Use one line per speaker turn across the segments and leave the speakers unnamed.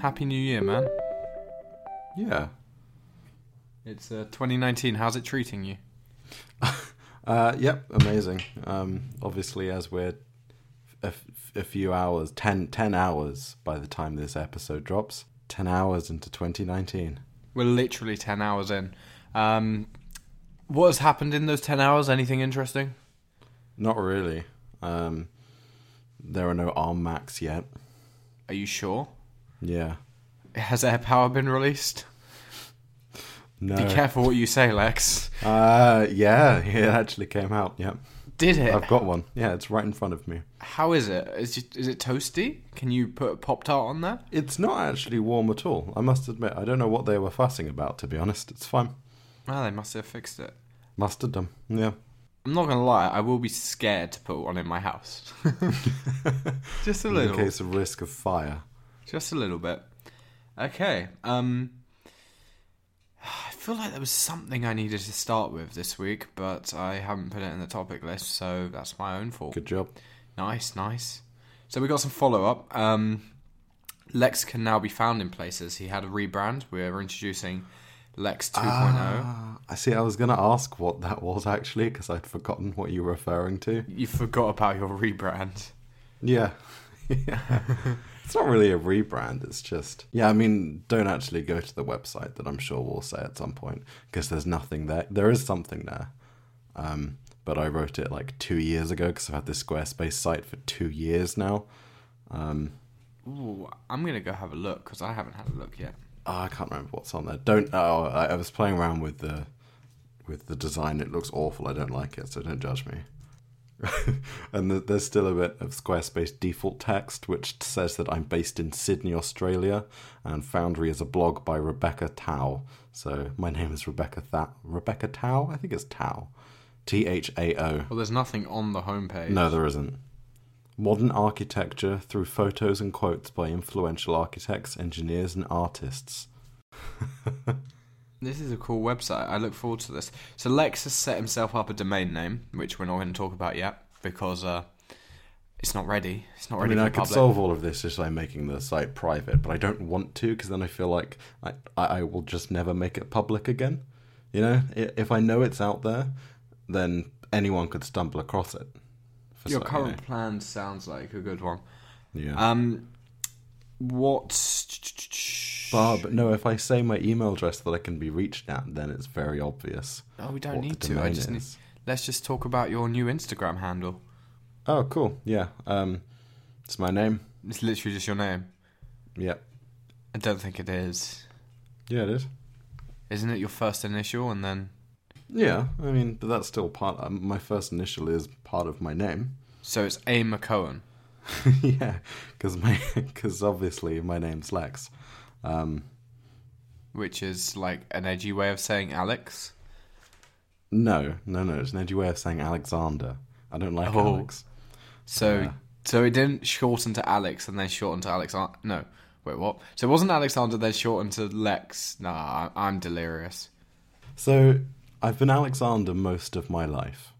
Happy New Year, man.
Yeah.
It's uh, 2019. How's it treating you?
Uh, yep, amazing. Um, obviously, as we're a, f- a few hours, 10, 10 hours by the time this episode drops, 10 hours into 2019.
We're literally 10 hours in. Um, what has happened in those 10 hours? Anything interesting?
Not really. Um, there are no ARM Macs yet.
Are you sure?
Yeah.
Has AirPower been released?
No.
Be careful what you say, Lex.
Uh, yeah, it actually came out. Yeah.
Did it?
I've got one. Yeah, it's right in front of me.
How is it? Is it, is it toasty? Can you put a Pop Tart on there?
It's not actually warm at all. I must admit, I don't know what they were fussing about, to be honest. It's fine.
Well, they must have fixed it.
Must have done. Yeah.
I'm not gonna lie, I will be scared to put one in my house. Just a
in
little.
the case of risk of fire.
Just a little bit. Okay. Um I feel like there was something I needed to start with this week, but I haven't put it in the topic list, so that's my own fault.
Good job.
Nice, nice. So we got some follow up. Um Lex can now be found in places. He had a rebrand. We're introducing Lex 2.0.
Ah, I see. I was going to ask what that was actually because I'd forgotten what you were referring to.
You forgot about your rebrand.
Yeah. yeah. It's not really a rebrand. It's just. Yeah, I mean, don't actually go to the website that I'm sure we'll say at some point because there's nothing there. There is something there. Um, but I wrote it like two years ago because I've had this Squarespace site for two years now. Um,
Ooh, I'm gonna go have a look because I haven't had a look yet.
Oh, I can't remember what's on there. Don't. Oh, I, I was playing around with the with the design. It looks awful. I don't like it, so don't judge me. and th- there's still a bit of Squarespace default text, which says that I'm based in Sydney, Australia, and Foundry is a blog by Rebecca Tao. So my name is Rebecca Tha- Rebecca Tao. I think it's Tao, T H A O.
Well, there's nothing on the homepage.
No, there isn't. Modern architecture through photos and quotes by influential architects, engineers, and artists.
This is a cool website. I look forward to this. So Lex has set himself up a domain name, which we're not going to talk about yet because uh, it's not ready. It's not ready.
I
mean,
I could
public.
solve all of this just by making the site private, but I don't want to because then I feel like I, I will just never make it public again. You know, if I know it's out there, then anyone could stumble across it.
Your
so- you
current plan sounds like a good one.
yeah.
Um, what?
But no, if I say my email address that I can be reached at, then it's very obvious.
Oh, we don't need to. I just need. Let's just talk about your new Instagram handle.
Oh, cool. Yeah. Um, it's my name.
It's literally just your name.
Yeah.
I don't think it is.
Yeah, it is.
Isn't it your first initial and then?
Yeah, I mean, but that's still part. Um, my first initial is part of my name.
So it's A McCohen.
yeah, because my because obviously my name's Lex. Um,
which is like an edgy way of saying Alex.
no, no, no. It's an edgy way of saying Alexander. I don't like
Oh.
Alex.
So
Yeah.
so it didn't shorten to Alex and then shorten to Alexander. No, wait, what? So it wasn't Alexander then shortened to Lex. Nah, I'm delirious.
So I've been Alexander most of my life,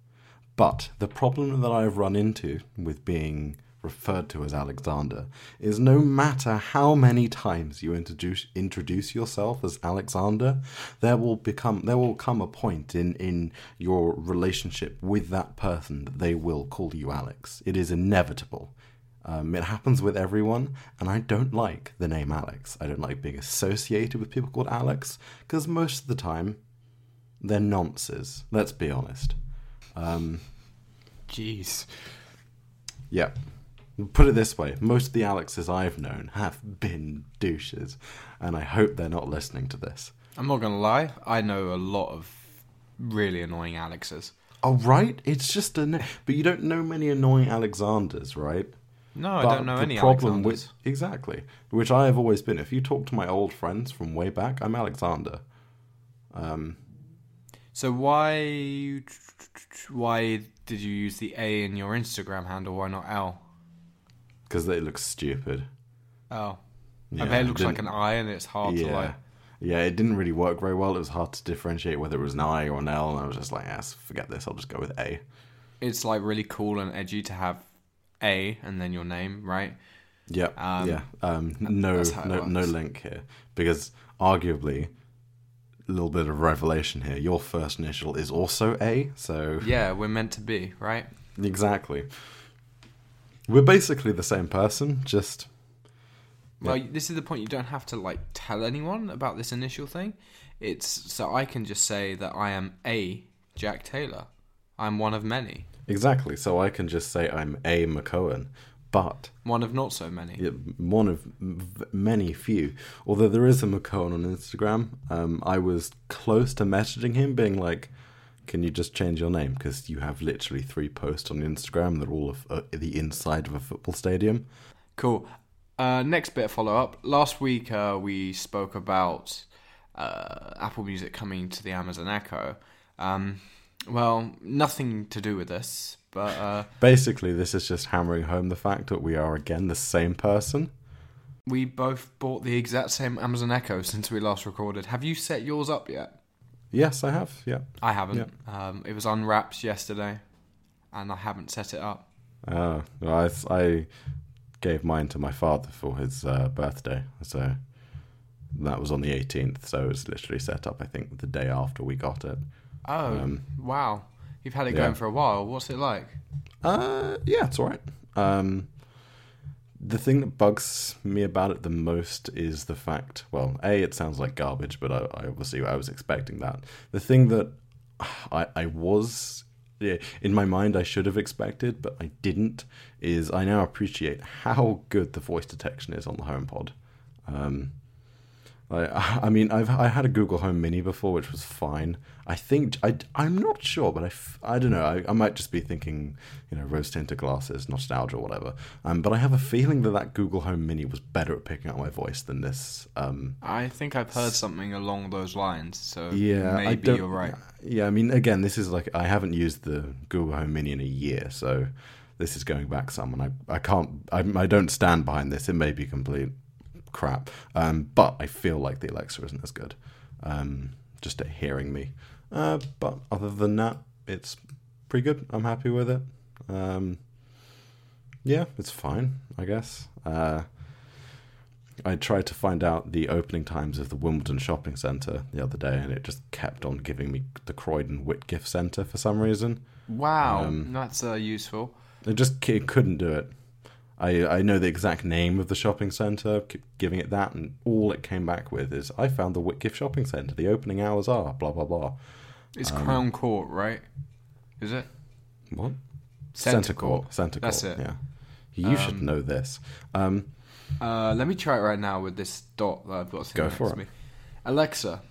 but the problem that I've run into with being referred to as Alexander is no matter how many times you introduce introduce yourself as Alexander, there will become there will come a point in in your relationship with that person that they will call you Alex. It is inevitable. Um, it happens with everyone, and I don't like the name Alex. I don't like being associated with people called Alex because most of the time they're nonces. Let's be honest. Um,
Jeez.
yeah. Put it this way most of the Alexes I've known have been douches, and I hope they're not listening to this.
I'm not gonna lie. I know a lot of really annoying Alexes.
Oh, right? It's just a. na- But you don't know many annoying Alexanders, right?
No, I don't know
the
any
problem
Alexanders.
with exactly, which I have always been. If you talk to my old friends from way back, I'm Alexander. Um,
So why why did you use the A in your Instagram handle? Why not L?
Because they look stupid.
Oh,
Yeah,
it looks like an eye, and it's hard to
yeah.
like.
Yeah, it didn't really work very well. It was hard to differentiate whether it was an I or an L, and I was just like, yes, forget this. I'll just go with A.
It's like really cool and edgy to have A and then your name, right?
Yep.
Um,
yeah. Um, no,
that's how it
no, no link here because arguably, a little bit of revelation here. Your first initial is also A, so
Yeah, we're meant to be, right?
exactly. We're basically the same person, just
Well, this is the point. You don't have to like tell anyone about this initial thing. It's so I can just say that I am a Jack Taylor. I'm one of many,
exactly. So I can just say I'm A McCohen, but
one of not so many.
yeah, one of many few. Although there is a McCohen on Instagram, um, I was close to messaging him, being like, "Can you just change your name? Because you have literally three posts on Instagram that are all of uh, the inside of a football stadium."
Cool. Uh, next bit of follow up. Last week uh, we spoke about uh, Apple Music coming to the Amazon Echo. Um, well, nothing to do with this, but uh,
Basically, this is just hammering home the fact that we are again the same person.
we both bought the exact same Amazon Echo since we last recorded. Have you set yours up yet?
Yes, I have. Yeah.
I haven't. Um, it was unwrapped yesterday, and I haven't set it up.
Oh, well, I, I gave mine to my father for his uh, birthday, so that was on the 18th. So it was literally set up, I think, the day after we got it.
Oh,
Um,
wow. You've had it
yeah.
going for a while. What's it like?
Uh, yeah, it's alright. Um, the thing that bugs me about it the most is the fact, well, a it sounds like garbage, but I, I obviously I was expecting that. The thing that I I was yeah, in my mind I should have expected, but I didn't, is I now appreciate how good the voice detection is on the HomePod. Um, I, I mean, I've I had a Google Home Mini before, which was fine. I think I I'm not sure, but I, I don't know. I, I might just be thinking, you know, rose tinted glasses, nostalgia, or whatever. Um, but I have a feeling that that Google Home Mini was better at picking up my voice than this. Um,
I think I've heard something along those lines, so
yeah, I
maybe
don't,
you're right.
Yeah, I mean, again, this is like I haven't used the Google Home Mini in a year, so this is going back some, and I I can't I, I don't stand behind this. It may be complete crap, um, but I feel like the Alexa isn't as good, um, just at hearing me. Uh, but other than that, it's pretty good. I'm happy with it. Um, yeah, it's fine, I guess. Uh, I tried to find out the opening times of the Wimbledon shopping centre the other day, and it just kept on giving me the Croydon Whitgift Centre for some reason.
Wow,
Um,
that's uh, useful.
It just it couldn't do it. I I know the exact name of the shopping centre, giving it that, and all it came back with is I found the Whitgift shopping centre. The opening hours are blah blah blah.
It's
um,
Crown Court, right? Is it?
What?
Centre
Court. Centre Court.
That's it.
Yeah. You should
Um,
know this. Um,
Uh, let me try it right now with this dot that I've got sitting
Go
next
for
to
it.
me. Alexa,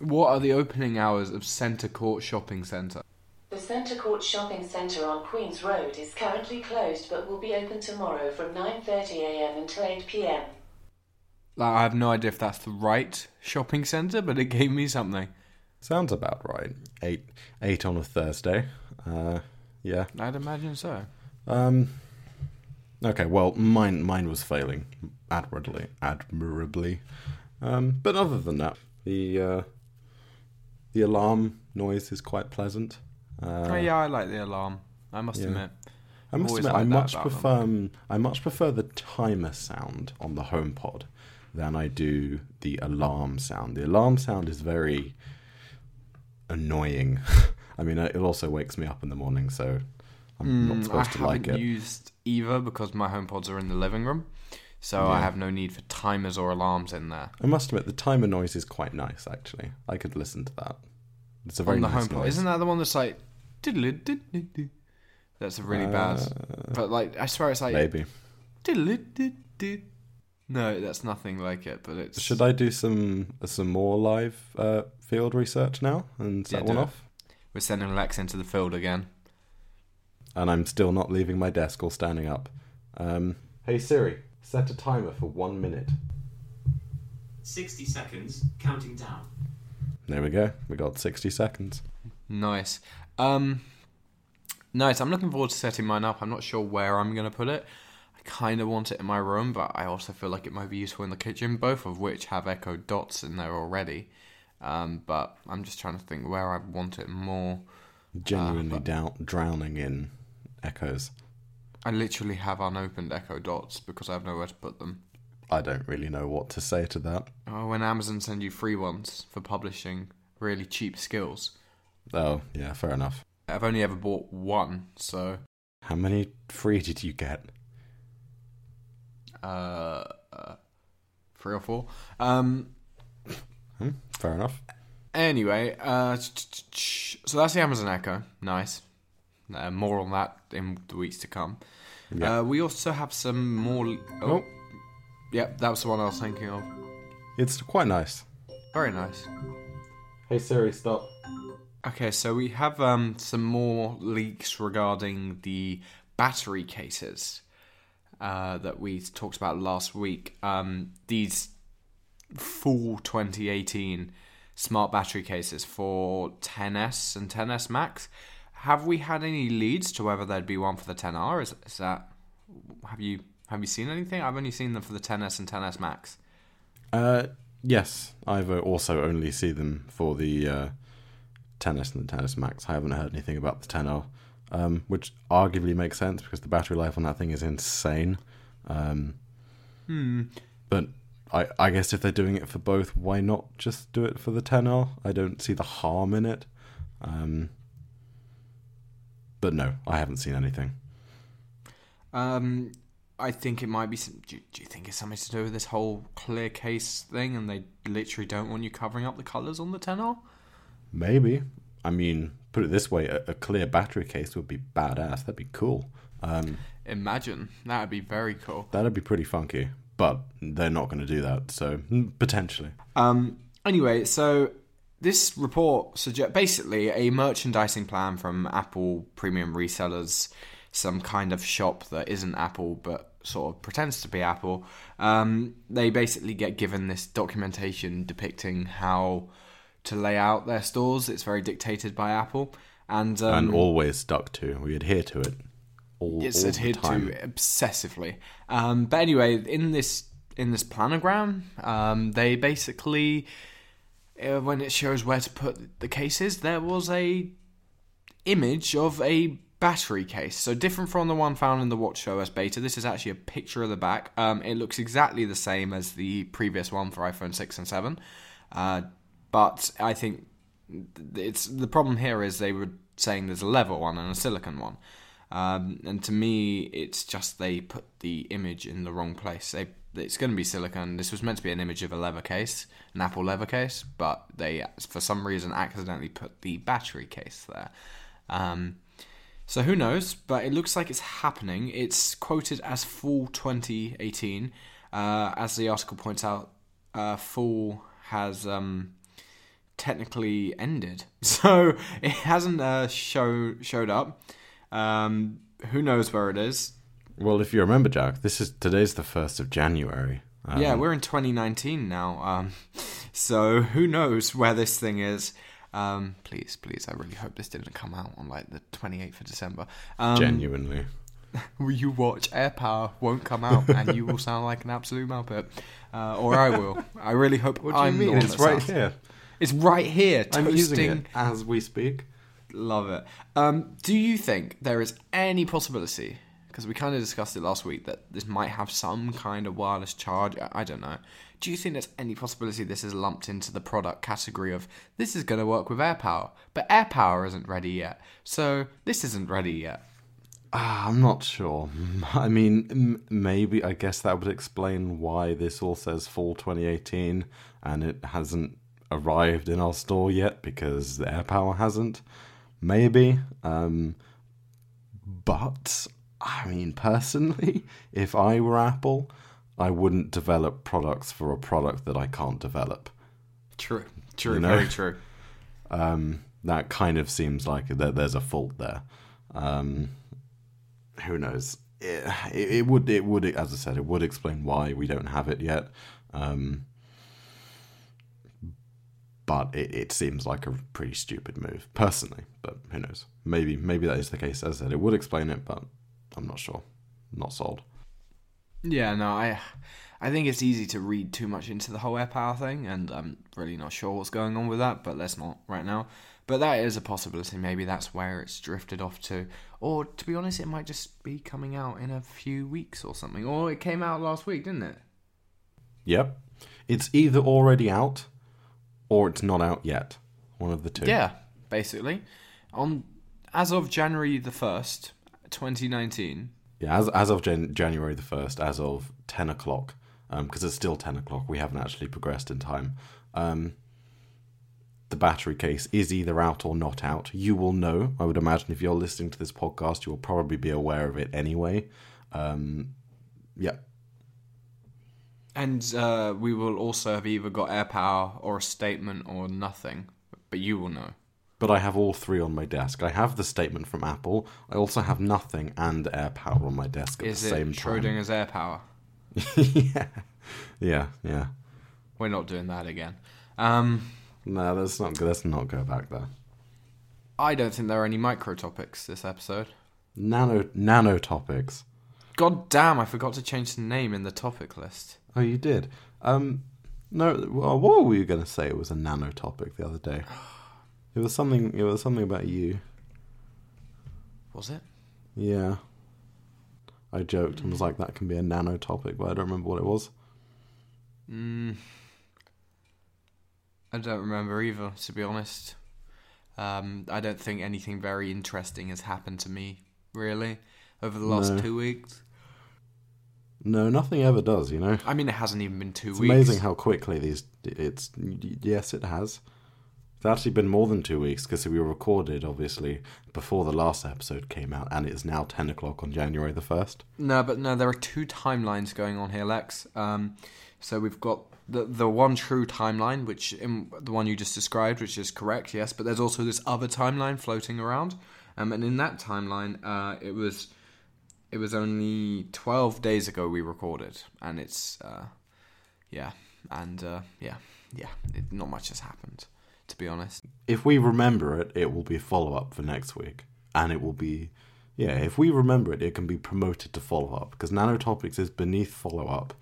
what are the opening hours of Centre Court Shopping Centre?
The Centre Court Shopping Centre on Queen's Road is currently closed but will be open tomorrow from 9.30am until 8pm.
Like, I have no idea if that's the right shopping centre, but it gave me something.
sounds about right. Eight eight on a Thursday. Uh, yeah.
I'd imagine so.
Um, okay, well, mine mine was failing admirably, admirably. Um, but other than that, the uh, the alarm noise is quite pleasant. Uh,
oh yeah, I like the alarm. I must
yeah.
admit.
I must admit, I much prefer um, I much prefer the timer sound on the HomePod than I do the alarm sound. The alarm sound is very annoying. I mean, it also wakes me up in the morning, so I'm not
Mm, I
supposed to
haven't
like it.
used either because my HomePods are in the living room, so I have no need for timers or alarms in there.
I must admit, the timer noise is quite nice. Actually, I could listen to that. It's a very
on the
nice
HomePod,
noise.
isn't that the one that's like? That's really bad.
Uh,
But like, I swear it's like.
Maybe.
No, that's nothing like it. But it's.
Should I do some some more live uh, field research now and set
Yeah,
one off?
We're sending Lex into the field again.
And I'm still not leaving my desk or standing up. Um, hey Siri, set a timer for one minute.
60 seconds, counting down.
There we go. We got sixty seconds.
Nice. Um, nice. I'm looking forward to setting mine up. I'm not sure where I'm going to put it. I kind of want it in my room, but I also feel like it might be useful in the kitchen, both of which have Echo Dots in there already. Um, but I'm just trying to think where I want it more.
Genuinely down, drowning in echoes.
I literally have unopened Echo Dots because I have nowhere to put them.
I don't really know what to say to that.
Oh, when Amazon send you free ones for publishing really cheap skills.
Oh, yeah, fair enough.
I've only ever bought one, so
How many free did you get?
uh, uh three or four. Um,
Hmm, fair enough.
Anyway, uh, so that's the Amazon Echo. Nice. Uh, more on that in the weeks to come.
Yeah.
Uh, we also have some more. Oh,
Oh.
yep, that was the one I was thinking of.
It's quite nice.
Very nice.
Hey Siri, stop.
Okay, so we have um, some more leaks regarding the battery cases uh, that we talked about last week. Um, these full 2018 smart battery cases for 10s and 10s Max. Have we had any leads to whether there'd be one for the 10R? Is, is that have you have you seen anything? I've only seen them for the 10s and 10s Max.
Uh, yes, I've also only seen them for the uh, 10s and the 10s Max. I haven't heard anything about the 10R, um, which arguably makes sense because the battery life on that thing is insane. Um,
Hmm.
But I, I guess if they're doing it for both, why not just do it for the 10R? I don't see the harm in it. Um, but no, I haven't seen anything.
Um, I think it might be. Some, do, you- do you think it's something to do with this whole clear case thing, and they literally don't want you covering up the colours on the 10R?
Maybe. I mean, put it this way: a, a clear battery case would be badass. That'd be cool. Um,
Imagine that would be very cool.
that'd be pretty funky. But they're not going to do that, so mm, potentially.
Um, anyway, so this report suggests basically a merchandising plan from Apple premium resellers, some kind of shop that isn't Apple but sort of pretends to be Apple. Um, they basically get given this documentation depicting how to lay out their stores. It's very dictated by Apple, and um,
and always stuck to. We adhere to it. All,
it's
all the
adhered
time.
to obsessively. Um, but anyway, in this in this planogram, um, they basically uh, when it shows where to put the cases, there was a image of a battery case. So different from the one found in the WatchOS beta. This is actually a picture of the back. Um, it looks exactly the same as the previous one for iPhone six and seven, uh, but I think it's the problem here is they were saying there's a leather one and a silicon one. Um, and to me, it's just they put the image in the wrong place. They it's going to be silicon. This was meant to be an image of a leather case, an Apple leather case, but they for some reason accidentally put the battery case there. Um, so who knows? But it looks like it's happening. It's quoted as fall 2018. Uh, as the article points out, uh, fall has um, technically ended, so it hasn't uh, show showed up. Um, who knows where it is?
Well, if you remember, Jack, this is today's the first of January. Um,
yeah, we're in 2019 now. Um, so who knows where this thing is? Um, please, please, I really hope this didn't come out on like the 28th of December. Um,
genuinely.
will you watch AirPower won't come out and you will sound like an absolute muppet, uh, or I will. I really hope.
What do you
I'm
mean? It's
that
right
sounds-
here.
It's right here.
I'm
toasting.
using it as we speak.
Love it. Um, do you think there is any possibility? Because we kind of discussed it last week that this might have some kind of wireless charge. I- I don't know. Do you think there's any possibility this is lumped into the product category of this is going to work with AirPower, but AirPower isn't ready yet, so this isn't ready yet?
Ah, I'm not sure. I mean, m- maybe I guess that would explain why this all says fall 2018 and it hasn't arrived in our store yet because the AirPower hasn't. Maybe. Um, but I mean, personally, if I were Apple, I wouldn't develop products for a product that I can't develop.
True. True.
You know?
Very true.
Um, that kind of seems like that there's a fault there. Um, who knows? It, it, it would, it would, as I said, it would explain why we don't have it yet. Um, but it, it seems like a pretty stupid move, personally. But who knows? Maybe, maybe that is the case. As I said, it would explain it, but I'm not sure. Not sold.
Yeah, no, I, I I think it's easy to read too much into the whole AirPower thing, and I'm really not sure what's going on with that, but let's not right now. But that is a possibility. Maybe that's where it's drifted off to. Or, to be honest, it might just be coming out in a few weeks or something. Or it came out last week, didn't it?
Yep. It's either already out or it's not out yet. One of the two.
Yeah, basically. On As of January the 1st, 2019.
Yeah, as, as of Jan- January the 1st, as of 10 o'clock, because it's still 10 o'clock, we haven't actually progressed in time. Um, the battery case is either out or not out. You will know. I would imagine if you're listening to this podcast, you will probably be aware of it anyway. Um, yeah.
And uh, we will also have either got AirPower or a statement or nothing. But you will know.
But I have all three on my desk. I have the statement from Apple. I also have nothing and AirPower on my desk at
Is
the
it
same time.
Schrodinger's air power?
yeah, yeah, yeah.
We're not doing that again. Um,
No, let's not. Let's not go back there.
I don't think there are any micro topics this episode.
Nano nano topics.
God damn, I forgot to change the name in the topic list.
Oh, you did. Um, no. Well, what were you going to say? It was a nano topic the other day. It was something. It was something about you.
Was it?
Yeah. I joked and was like, "That can be a nano topic," but I don't remember what it was.
Mm, I don't remember either, to be honest. Um, I don't think anything very interesting has happened to me, really, over the last
No.
two weeks.
No, nothing ever does. You know.
I mean, it hasn't even been two
It's
weeks.
amazing how quickly these. It's yes, it has. It's actually been more than two weeks because we were recorded obviously before the last episode came out, and it's now ten o'clock on January the first.
No, but no, there are two timelines going on here, Lex. Um, so we've got the the one true timeline, which in the one you just described, which is correct, yes. But there's also this other timeline floating around, um, and in that timeline, uh, it was it was only twelve days ago we recorded, and it's uh, yeah, and uh, yeah, yeah, it, not much has happened, to be honest.
If we remember it, it will be a follow up for next week, and it will be. Yeah, if we remember it, it can be promoted to follow up because nanotopics is beneath follow up,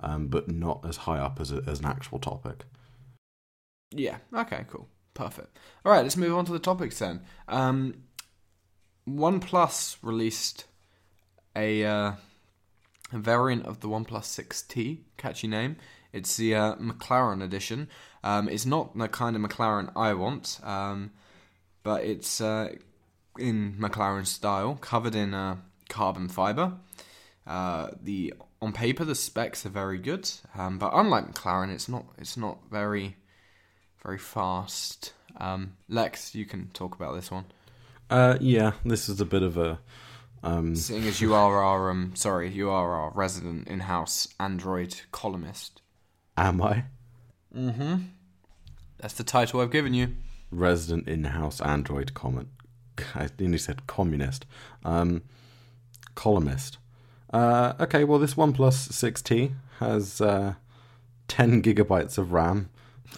um, but not as high up as, a, as an actual topic.
Yeah. Okay. Cool. Perfect. All right. Let's move on to the topics then. Um, OnePlus released a, uh, variant of the OnePlus 6T. Catchy name. It's the uh, McLaren edition. Um, it's not the kind of McLaren I want, um, but it's uh, in McLaren style, covered in uh, carbon fiber. Uh, the on paper the specs are very good, um, but unlike McLaren, it's not it's not very very fast. Um, Lex, you can talk about this one.
Uh, yeah, this is a bit of a. Um,
Seeing as you are our um, sorry, you are our resident in-house Android columnist.
am I
Mm-hmm. That's the title I've given you.
resident in-house Android comment? I nearly said communist. Um, columnist. Uh, okay, well, this OnePlus 6T has uh, 10 gigabytes of RAM.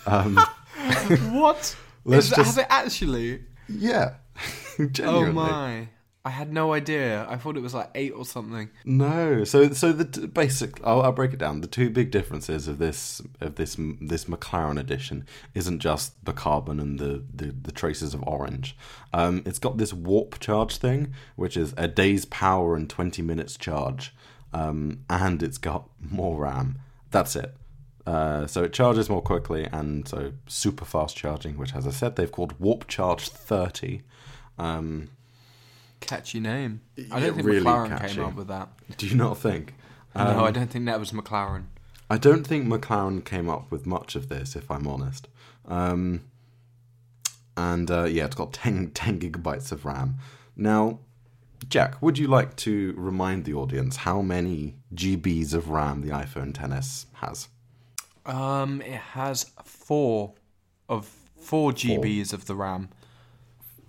Um,
What?
Let's just-
Has it actually?
yeah,
Oh my! I had no idea. I thought it was like eight or something.
No, so so the basic. I'll, I'll break it down. The two big differences of this of this this McLaren edition isn't just the carbon and the the, the traces of orange. Um, it's got this warp charge thing, which is a day's power and twenty minutes charge, um, and it's got more RAM. That's it. Uh, so it charges more quickly, and so super fast charging, which, as I said, they've called Warp Charge thirty. Um,
Catchy name. I don't think
really
McLaren
catchy.
came up with that.
do you not think?
no, I don't think that was McLaren.
I don't think McLaren came up with much of this, if I'm honest. Um, and uh, yeah, it's got 10, 10 gigabytes of RAM. Now, Jack, would you like to remind the audience how many GBs of RAM the iPhone XS has?
Um, it has four of four GBs of the RAM.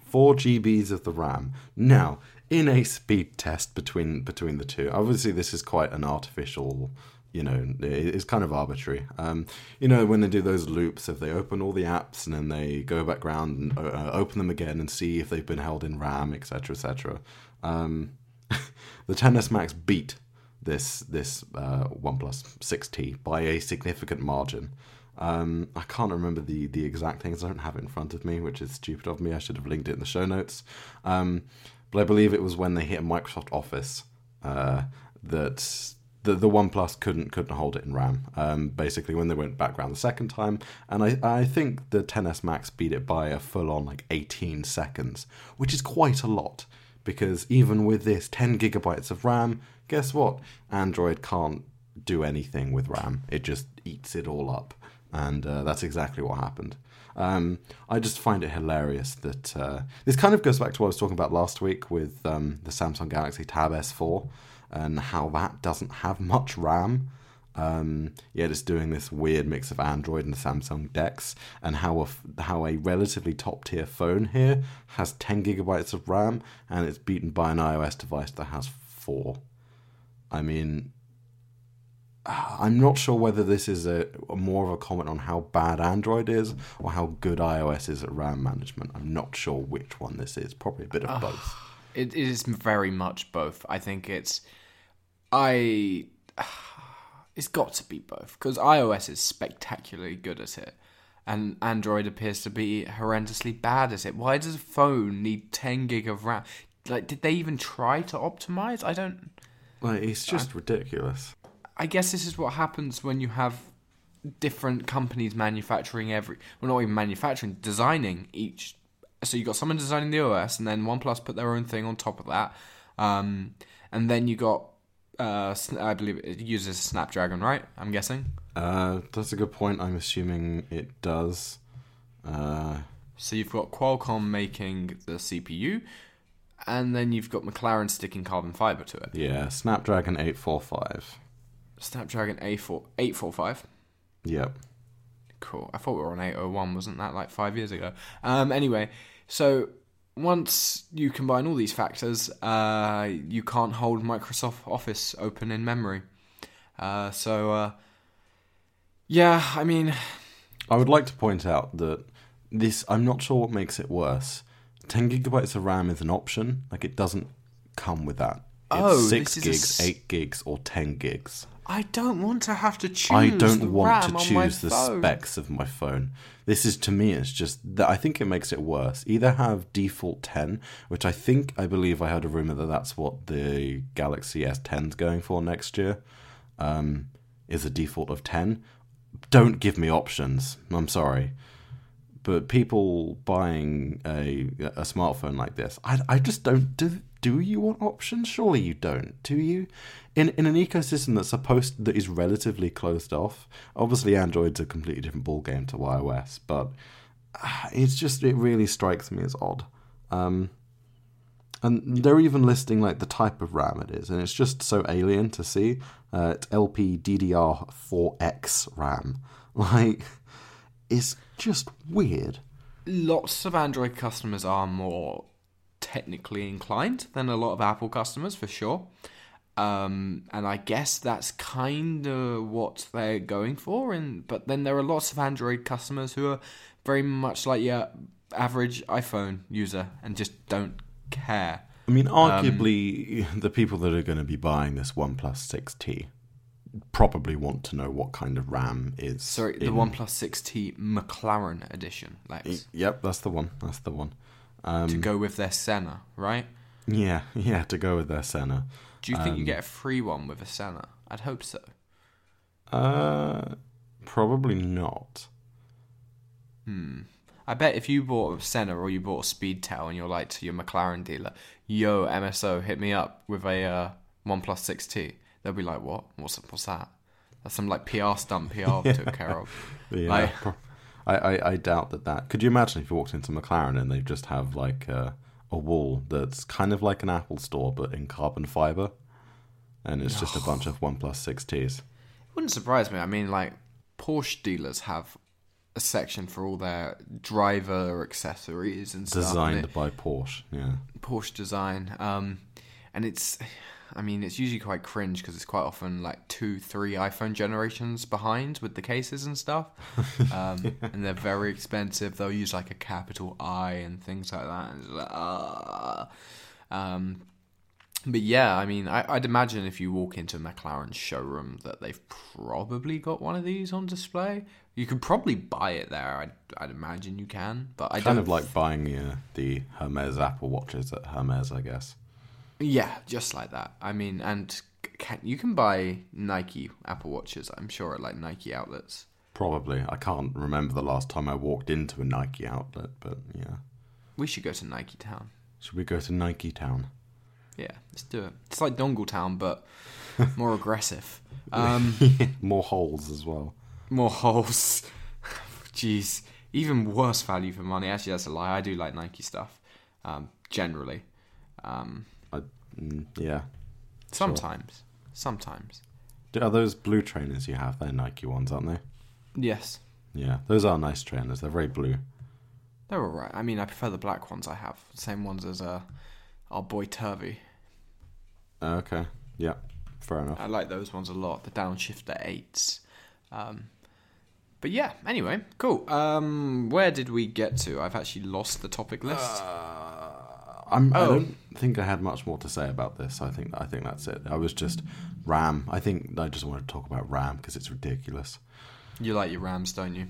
4 GBs of the RAM. Now, in a speed test between between the two, obviously this is quite an artificial, you know, it's kind of arbitrary. Um, you know, when they do those loops, if they open all the apps and then they go back around and uh, open them again and see if they've been held in RAM, etc., etc. Um, the 10s Max beat this this uh, OnePlus 6T by a significant margin. Um, I can't remember the the exact things. I don't have it in front of me, which is stupid of me. I should have linked it in the show notes. Um, but I believe it was when they hit Microsoft Office uh, that the the OnePlus couldn't couldn't hold it in RAM. Um, basically, when they went back around the second time, and I I think the 10s Max beat it by a full on like 18 seconds, which is quite a lot because even with this 10 gigabytes of RAM, guess what? Android can't do anything with RAM. It just eats it all up, and uh, that's exactly what happened. Um, I just find it hilarious that uh, this kind of goes back to what I was talking about last week with um, the Samsung Galaxy Tab S4 and how that doesn't have much RAM. Um, yet it's doing this weird mix of Android and Samsung DeX, and how a, f- how a relatively top tier phone here has 10 gigabytes of RAM and it's beaten by an iOS device that has 4. I mean, I'm not sure whether this is a, a more of a comment on how bad Android is or how good iOS is at RAM management. I'm not sure which one this is. Probably a bit of both.
It is very much both. I think it's I it's got to be both because iOS is spectacularly good at it and Android appears to be horrendously bad at it. Why does a phone need 10 gig of RAM? Like did they even try to optimize? I don't
Like, it's just ridiculous.
I guess this is what happens when you have different companies manufacturing every well not even manufacturing designing each so you got someone designing the OS and then OnePlus put their own thing on top of that um, and then you got uh, i believe it uses Snapdragon right I'm guessing
Uh, that's a good point. I'm assuming it does. Uh,
so you've got Qualcomm making the CPU and then you've got McLaren sticking carbon fiber to it
yeah, Snapdragon 845.
Snapdragon A4 845
Yep.
Cool. I thought we were on 801, wasn't that like five years ago? Um, anyway, so once you combine all these factors, uh, you can't hold Microsoft Office open in memory. Uh, so, uh, yeah, I mean,
I would like to point out that this, I'm not sure what makes it worse. 10 gigabytes of RAM is an option, like, it doesn't come with that. It's
Oh,
6
this is a
gigs,
s-
8 gigs, or 10 gigs.
I don't want to have to choose.
I
the
don't want
RAM
to choose the
phone.
specs of my phone. This is to me, it's just that I think it makes it worse. Either have default 10, which I think, I believe I heard a rumor that that's what the Galaxy S10's going for next year, um, is a default of 10. Don't give me options. I'm sorry. But people buying a a smartphone like this, I, I just don't do. Do you want options? Surely you don't. Do you? In in an ecosystem that's supposed that is relatively closed off. Obviously, Android's a completely different ballgame to iOS, but ah, it's just it really strikes me as odd. Um, and they're even listing like the type of RAM it is, and it's just so alien to see. Uh, it's LPDDR4X RAM. Like, it's just weird.
Lots of Android customers are more technically inclined than a lot of Apple customers, for sure. Um, and I guess that's kind of what they're going for. And but then there are lots of Android customers who are very much like your average iPhone user and just don't care.
I mean, arguably, the people that are going to be buying this OnePlus 6T probably want to know what kind of RAM is.
Sorry, the
in-
OnePlus 6T McLaren edition, Lex,
Yep, that's the one. That's the one. Um,
to go with their Senna, right?
yeah, yeah, to go with their Senna.
Do you think you
Um,
get a free one with a Senna? I'd hope so.
Uh, probably not. Hmm.
I bet if you bought a Senna or you bought a Speedtail and you're like to your McLaren dealer, "Yo, MSO, hit me up with a uh, OnePlus 6T," they'll be like, "What? What's what's that?" That's some like PR stunt PR took care of.
Yeah,
Like-
pro- I, I, I doubt that that. Could you imagine if you walked into McLaren and they just have like a, a wall that's kind of like an Apple store but in carbon fiber, and it's just a bunch of OnePlus 6Ts.
It wouldn't surprise me. I mean, like Porsche dealers have a section for all their driver accessories and stuff.
Designed by Porsche, yeah.
Porsche design. Um, and it's, I mean, it's usually quite cringe because it's quite often like two, three iPhone generations behind with the cases and stuff. Um, and they're very expensive. They'll use like a capital I and things like that. Like, ah. Um, but yeah, I mean, I, I'd imagine if you walk into a McLaren showroom that they've probably got one of these on display. You could probably buy it there. I'd, I'd imagine you can, but I
kind
don't
of like buying uh, the Hermes Apple watches at Hermes, I guess.
Yeah, just like that. I mean, and can, you can buy Nike Apple Watches. I'm sure at like Nike outlets.
Probably. I can't remember the last time I walked into a Nike outlet, but yeah.
We should go to Nike Town.
Should we go to Nike Town?
Yeah, let's do it. It's like Dongle Town, but more aggressive. Um,
More holes as well.
more holes. Jeez, even worse value for money. Actually, that's a lie. I do like Nike stuff, um, generally. Um,
I, mm, yeah.
sometimes, sometimes.
Do- Are those blue trainers you have? They're Nike ones, aren't they?
Yes,
Yeah, those are nice trainers. They're very blue.
they're all right. I mean, I prefer the black ones I have. Same ones as uh, our boy Turvey.
Uh, Okay. Yeah. Fair enough.
I like those ones a lot. The downshifter eights. Um, but yeah. Anyway, cool. Um, where did we get to? I've actually lost the topic list.
I'm, I
Oh.
don't think I had much more to say about this. I think I think that's it. I was just RAM. I think I just wanted to talk about RAM because it's ridiculous.
you like your Rams, don't you?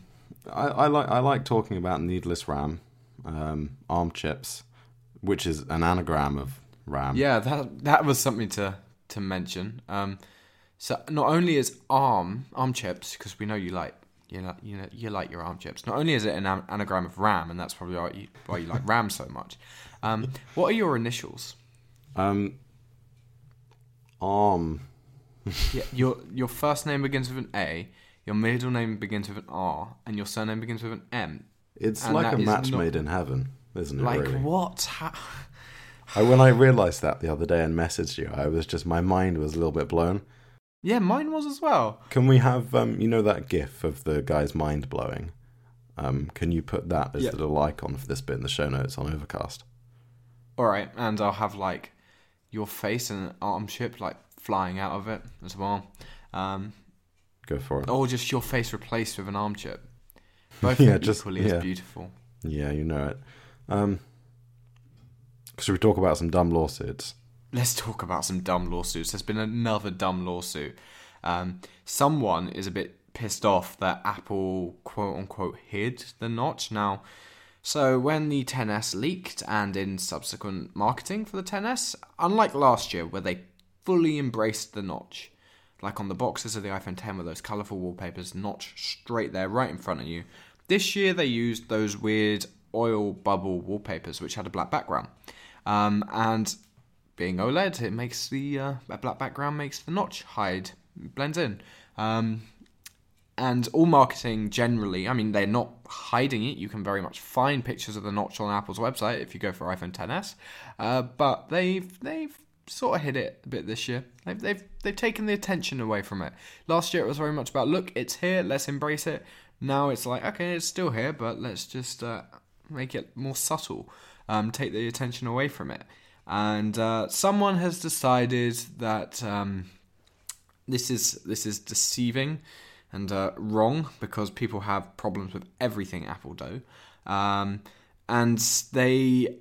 I, I like I like talking about needless RAM, um, ARM chips, which is an anagram of RAM.
Yeah, that that was something to to mention. Um, so not only is ARM ARM chips because we know you like you know you know you like your ARM chips. Not only is it an an- anagram of RAM, and that's probably why you, why you like RAM so much. Um, what are your initials?
Um, ARM.
Yeah, your your first name begins with an A, your middle name begins with an R, and your surname begins with an M.
It's
And
like a match
not-
made in heaven, isn't it?
Like
really?
what? How?
I, when I realised that the other day and messaged you, I was just my mind was a little bit blown.
Yeah, mine was as well.
Can we have um, you know that GIF of the guy's mind blowing? Um, can you put that as
Yeah.
the little icon for this bit in the show notes on Overcast?
All right, and I'll have like your face and an arm chip like flying out of it as well, um,
Go for it.
or just your face replaced with an arm chip. Both
Yeah, just-
equally
yeah.
as beautiful.
Yeah, you know it. Um, should we talk about some dumb lawsuits?
Let's talk about some dumb lawsuits. There's been another dumb lawsuit. Um, someone is a bit pissed off that Apple quote unquote hid the notch. Now, so when the 10s leaked and in subsequent marketing for the 10s, unlike last year where they fully embraced the notch, like on the boxes of the iPhone 10 with those colourful wallpapers, notch straight there, right in front of you. This year they used those weird oil bubble wallpapers which had a black background. Um, and being OLED, it makes the uh, black background makes the notch hide, blends in. Um, and all marketing generally, I mean, they're not hiding it. You can very much find pictures of the notch on Apple's website if you go for iPhone 10s. Uh, but they've they've sort of hid it a bit this year. They've, they've they've taken the attention away from it. Last year it was very much about look, it's here, let's embrace it. Now it's like okay, it's still here, but let's just uh, make it more subtle. Um, take the attention away from it. And uh, someone has decided that um, this is this is deceiving and uh, wrong because people have problems with everything Apple do, um, and they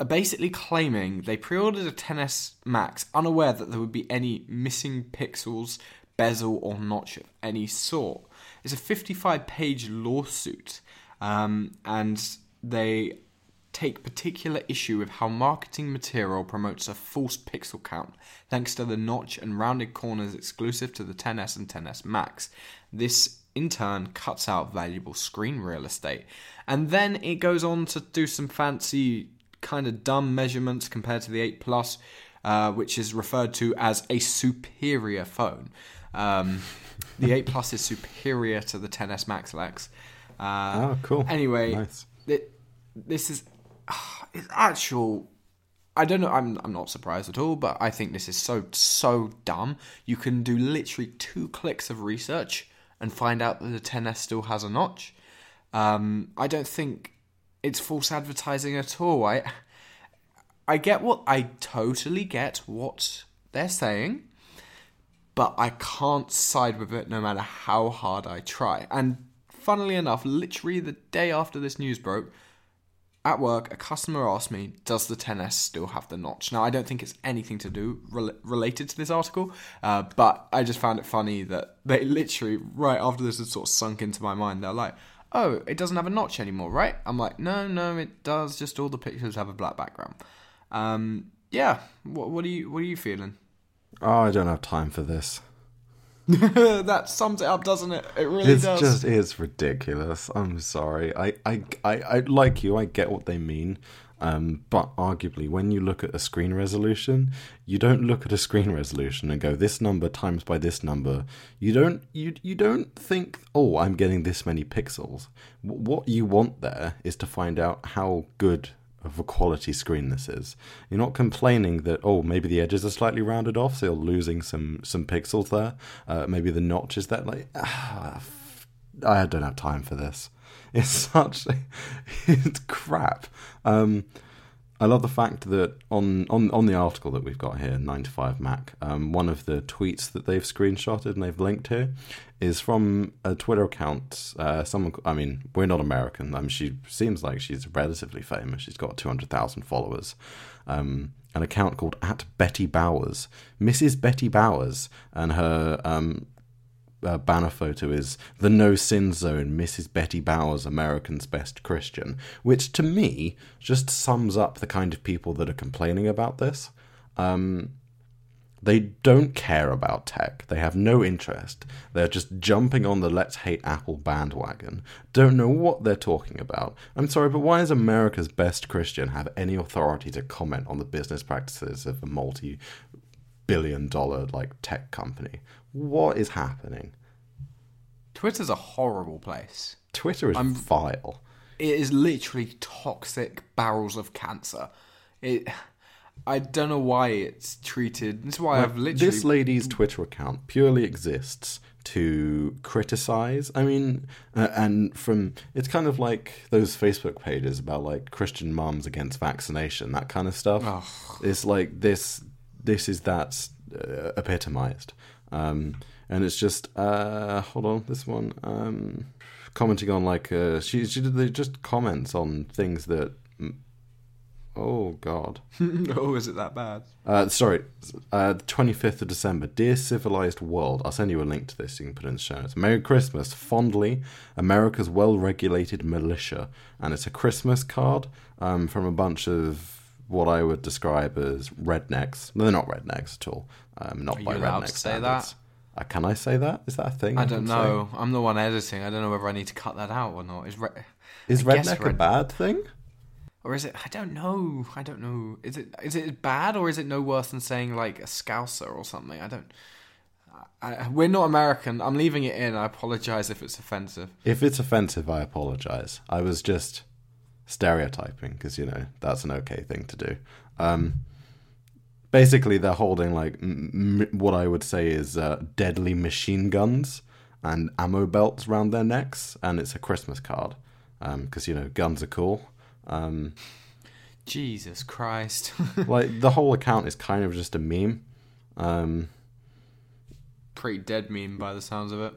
are basically claiming they pre-ordered a 10s Max unaware that there would be any missing pixels, bezel, or notch of any sort. It's a 55-page lawsuit, um, and they take particular issue with how marketing material promotes a false pixel count thanks to the notch and rounded corners exclusive to the 10s and 10s Max. This in turn cuts out valuable screen real estate. And then it goes on to do some fancy kind of dumb measurements compared to the 8 Plus, uh, which is referred to as a superior phone. Um, the 8 Plus is superior to the 10s Max Lex. Uh,
Oh, cool.
Anyway,
Nice.
it, this is it's actual. I don't know. I'm I'm not surprised at all, but I think this is so so dumb. You can do literally two clicks of research and find out that the 10s still has a notch. Um, I don't think it's false advertising at all. I I get what I totally get what they're saying, but I can't side with it no matter how hard I try. And funnily enough, literally the day after this news broke, at work, a customer asked me, "Does the 10s still have the notch?" Now, I don't think it's anything to do rel- related to this article, uh, but I just found it funny that they literally right after this had sort of sunk into my mind, they're like, "Oh, it doesn't have a notch anymore, right?" I'm like, "No, no, it does. Just all the pictures have a black background." Um, yeah. What, what are you What are you feeling?
Oh, I don't have time for this.
that sums it up, doesn't it? It really does.
It's
does.
just it's ridiculous. I'm sorry. I, I, I, I like you. I get what they mean. Um, but arguably, when you look at a screen resolution, you don't look at a screen resolution and go this number times by this number. You don't you you don't think oh I'm getting this many pixels. W- What you want there is to find out how good of a quality screen this is. You're not complaining that oh maybe the edges are slightly rounded off, so you're losing some some pixels there. Uh, maybe the notch is that like ah, I don't have time for this. It's such it's crap. Um, I love the fact that on, on, on the article that we've got here, 9 to 5 Mac, um, one of the tweets that they've screenshotted and they've linked here is from a Twitter account. Uh, someone, I mean, we're not American. I mean, she seems like she's relatively famous. She's got 200,000 followers. Um, an account called at Betty Bowers, Mrs. Betty Bowers, and her um, uh, banner photo is the No Sin Zone, Mrs. Betty Bowers, American's Best Christian, which to me just sums up the kind of people that are complaining about this. Um, they don't care about tech. They have no interest. They're just jumping on the let's hate Apple bandwagon. Don't know what they're talking about. I'm sorry, but why does America's Best Christian have any authority to comment on the business practices of a multi billion dollar like tech company? What is happening?
Twitter's a horrible place.
Twitter is
I'm-
vile.
It is literally toxic barrels of cancer. It. I don't know why it's treated. This is why I've literally.
This lady's Twitter account purely exists to criticize. I mean, uh, and from it's kind of like those Facebook pages about like Christian moms against vaccination, that kind of stuff. It's like this. This is that uh, epitomized, um, and it's just uh, hold on. This one um, commenting on like uh, she she did just comments on things that. Oh God.
oh, is it that bad?
Uh, sorry, uh, 25th of December. Dear Civilized World, I'll send you a link to this. You can put it in the show notes. Merry Christmas. Fondly, America's well regulated militia. And it's a Christmas card um, from a bunch of what I would describe as rednecks. No, they're not rednecks at all. Um, not
Are
by
you
redneck
to say
standards. Uh, can I say that? Is that a thing?
I don't
say?
know. I'm the one editing. I don't know whether I need to cut that out or not. Is re-
Is redneck a bad thing?
or is it? I don't know. I don't know. Is it? Is it bad or is it no worse than saying like a scouser or something? I don't. I, we're not American. I'm leaving it in. I apologize if it's offensive.
If it's offensive, I apologize. I was just stereotyping because you know that's an okay thing to do. Um, basically, they're holding like m- m- what I would say is uh, deadly machine guns and ammo belts around their necks, and it's a Christmas card because you know guns are cool. Um,
Jesus Christ.
like the whole account is kind of just a meme. Um,
Pretty dead meme by the sounds of it.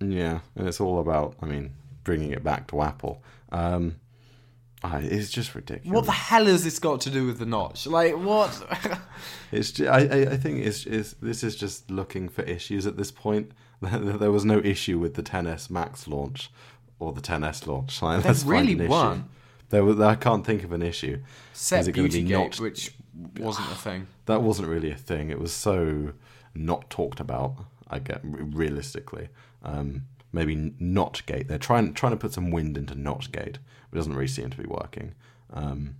Yeah, and it's all about, I mean, bringing it back to Apple. Um, It's just ridiculous.
What the hell has this got to do with the notch? Like what?
It's ju- I, I, I think it's, it's this is just looking for issues at this point. there was no issue with the 10s Max launch or the 10s launch. Like,
There really weren't.
There was, I can't think of an issue.
Set
Is it gonna be
Beautygate,
not-
which wasn't a thing.
That wasn't really a thing. It was so not talked about. I get realistically. Um, maybe Notchgate. They're trying trying to put some wind into Notchgate, but it doesn't really seem to be working. Um,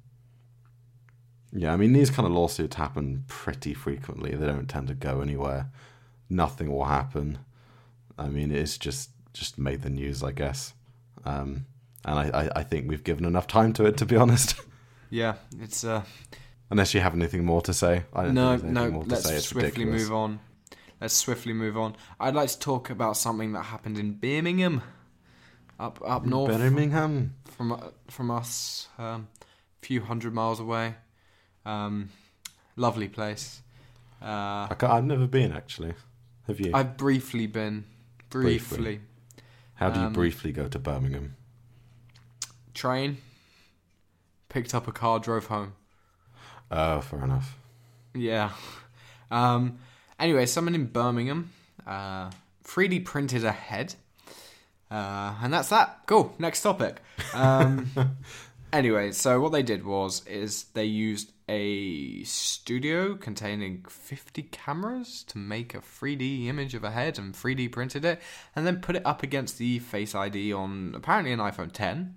yeah, I mean these kind of lawsuits happen pretty frequently. They don't tend to go anywhere. Nothing will happen. I mean, it's just just made the news, I guess. Um, and I, I, I think we've given enough time to it, to be honest.
Yeah, it's uh
Unless you have anything more to say. I don't
no no.
anything more to
Let's
say. It's
swiftly move on. Let's swiftly move on. I'd like to talk about something that happened in Birmingham, up up north
Birmingham.
from uh, from us, um, a few hundred miles away. Um, lovely place. Uh,
I can't, I've never been actually. Have you?
I've briefly been,
Briefly.
briefly,
How do you
um,
briefly go to Birmingham?
train. picked up a car, drove home.
Oh, fair enough.
Yeah. Um, anyway, someone in Birmingham uh, 3D printed a head. Uh, and that's that. Cool. Next topic. Um, anyway, so what they did was is they used a studio containing 50 cameras to make a 3D image of a head and 3D printed it, and then put it up against the Face ID on apparently an iPhone 10.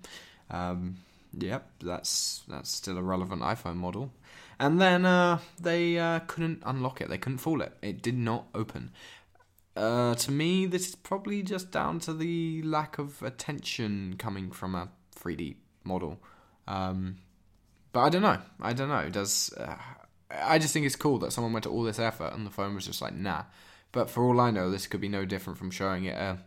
Um, yep, that's that's still a relevant iPhone model. And then uh, they uh, couldn't unlock it. They couldn't fool it. It did not open. Uh, to me, this is probably just down to the lack of attention coming from a 3D model. Um, but I don't know. I don't know. Does uh, I just think it's cool that someone went to all this effort and the phone was just like nah. But for all I know, this could be no different from showing it a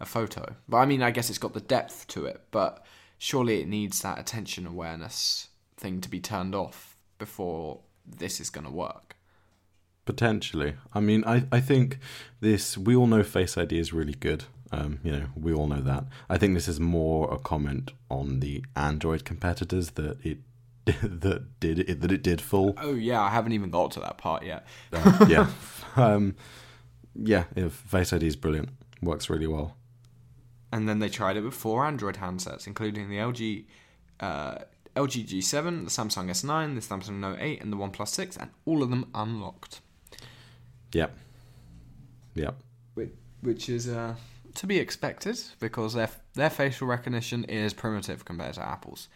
a photo. But I mean, I guess it's got the depth to it. But surely it needs that attention awareness thing to be turned off before this is going to work.
Potentially. I mean, I, I think this, we all know Face ID is really good. Um, you know, we all know that. I think this is more a comment on the Android competitors that it that did it that it did full.
Oh yeah, I haven't even got to that part yet.
Uh, yeah, um, yeah. yeah, Face ID is brilliant. Works really well.
And then they tried it with four Android handsets, including the LG uh, LG G7, the Samsung S9, the Samsung Note 8, and the OnePlus 6, and all of them unlocked.
Yep. Yep.
Which, which is uh, to be expected because their their facial recognition is primitive compared to Apple's.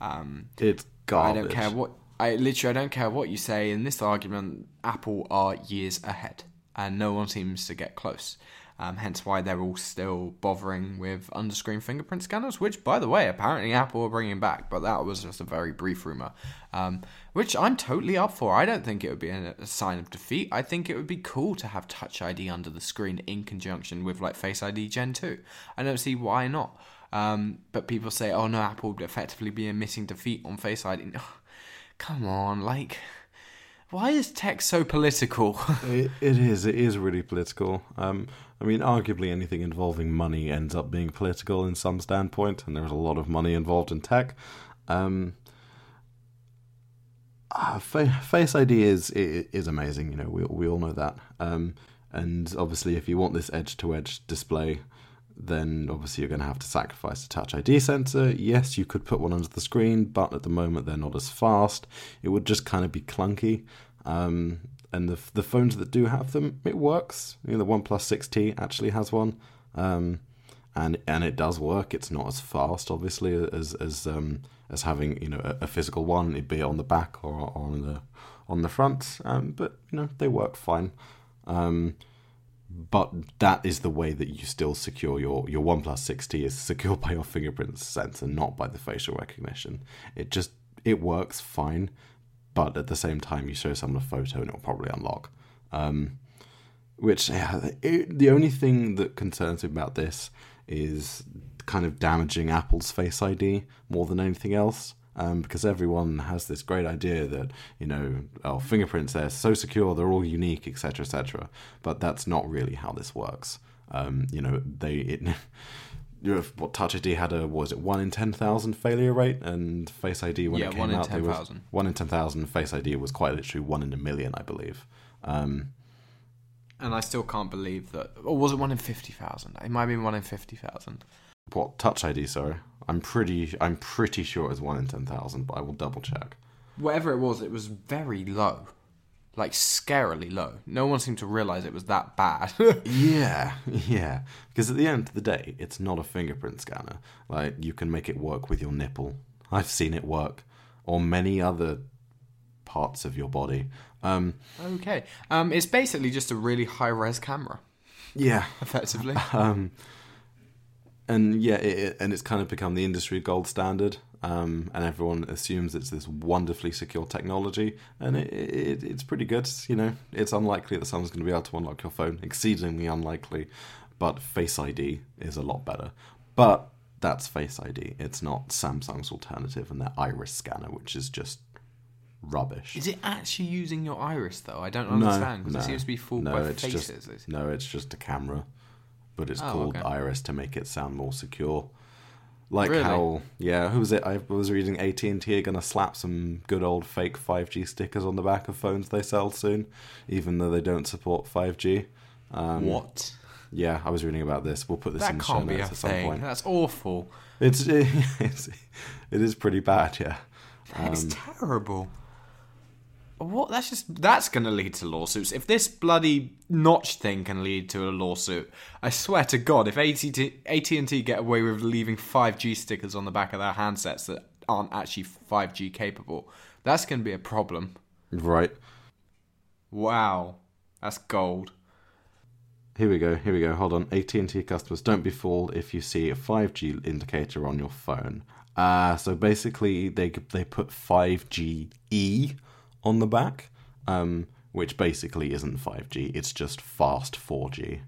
Um,
It's garbage.
I don't care what I literally I don't care what you say in this argument. Apple are years ahead, and no one seems to get close. Um, hence why they're all still bothering with underscreen fingerprint scanners, which, by the way, apparently Apple are bringing back, but that was just a very brief rumor, um, which I'm totally up for. I don't think it would be a, sign of defeat. I think it would be cool to have Touch ID under the screen in conjunction with like Face ID Gen 2. I don't see why not. Um, but people say, oh no, Apple would effectively be admitting defeat on Face ID. Come on, like, why is tech so political?
It, it is. It is really political. Um, I mean, arguably anything involving money ends up being political in some standpoint, and there's a lot of money involved in tech. Um, uh, Face ID is is amazing. You know, we we all know that. Um, and obviously, if you want this edge to edge display, then obviously you're going to have to sacrifice the Touch ID sensor. Yes, you could put one under the screen, but at the moment they're not as fast. It would just kind of be clunky. Um, and the the phones that do have them, it works. You know, the OnePlus 6T actually has one, um, and and it does work. It's not as fast, obviously, as as um, as having you know a, a physical one, It'd be on the back or, or on the on the front. Um, but you know they work fine. Um, but that is the way that you still secure your your OnePlus 6T is secured by your fingerprint sensor, not by the facial recognition. It just it works fine, but at the same time, you show someone a photo and it'll probably unlock. Um, which yeah, it, the only thing that concerns me about this is kind of damaging Apple's Face ID more than anything else. Um, because everyone has this great idea that you know, oh, fingerprints they're so secure, they're all unique, etc., etc. But that's not really how this works. Um, you know, they it, what Touch ID had a was it one in ten thousand failure rate, and Face ID when
Yeah,
it came
one in
out, they was-
10,000.
one in ten thousand. Face ID was quite literally one in a million, I believe. Um,
and I still can't believe that. Or was it one in 50,000? It might have been one in 50,000.
what Touch ID? Sorry, I'm pretty I'm pretty sure it was one in ten thousand, but I will double check.
Whatever it was, it was very low. Like, scarily low. No one seemed to realize it was that bad.
Yeah, yeah. Because at the end of the day, it's not a fingerprint scanner. Like you can make it work with your nipple. I've seen it work, or many other parts of your body. Um,
okay. Um, it's basically just a really high res camera,
yeah,
effectively.
um, and yeah, it, it- and it's kind of become the industry gold standard. Um, and everyone assumes it's this wonderfully secure technology, and it, it, it's pretty good. You know, it's unlikely that someone's going to be able to unlock your phone, exceedingly unlikely. But Face ID is a lot better. But that's Face ID. It's not Samsung's alternative and their iris scanner, which is just rubbish.
Is it actually using your iris, though? I don't understand, because
no.
it seems to be fooled
no,
by
it's
faces.
Just, no, it's just a camera, but it's
Oh,
called
okay.
Iris to make it sound more secure. Like
Really?
how, yeah, who was it? I was reading AT and T are going to slap some good old fake 5G stickers on the back of phones they sell soon, even though they don't support 5G. Um,
what?
Yeah, I was reading about this. We'll put this in the show
can't be a
notes at some
thing.
point.
That's awful.
It's, it's it is pretty bad, yeah.
It's
Um,
terrible. What? That's just that's going to lead to lawsuits. If this bloody notch thing can lead to a lawsuit, I swear to God, if AT and T get away with leaving five G stickers on the back of their handsets that aren't actually five G capable, that's going to be a problem.
Right.
Wow, that's gold.
Here we go. Here we go. Hold on. AT&T customers, don't be fooled if you see a 5G indicator on your phone. Uh, so basically, they they put 5GE on the back, um, which basically isn't 5G. It's just fast 4G.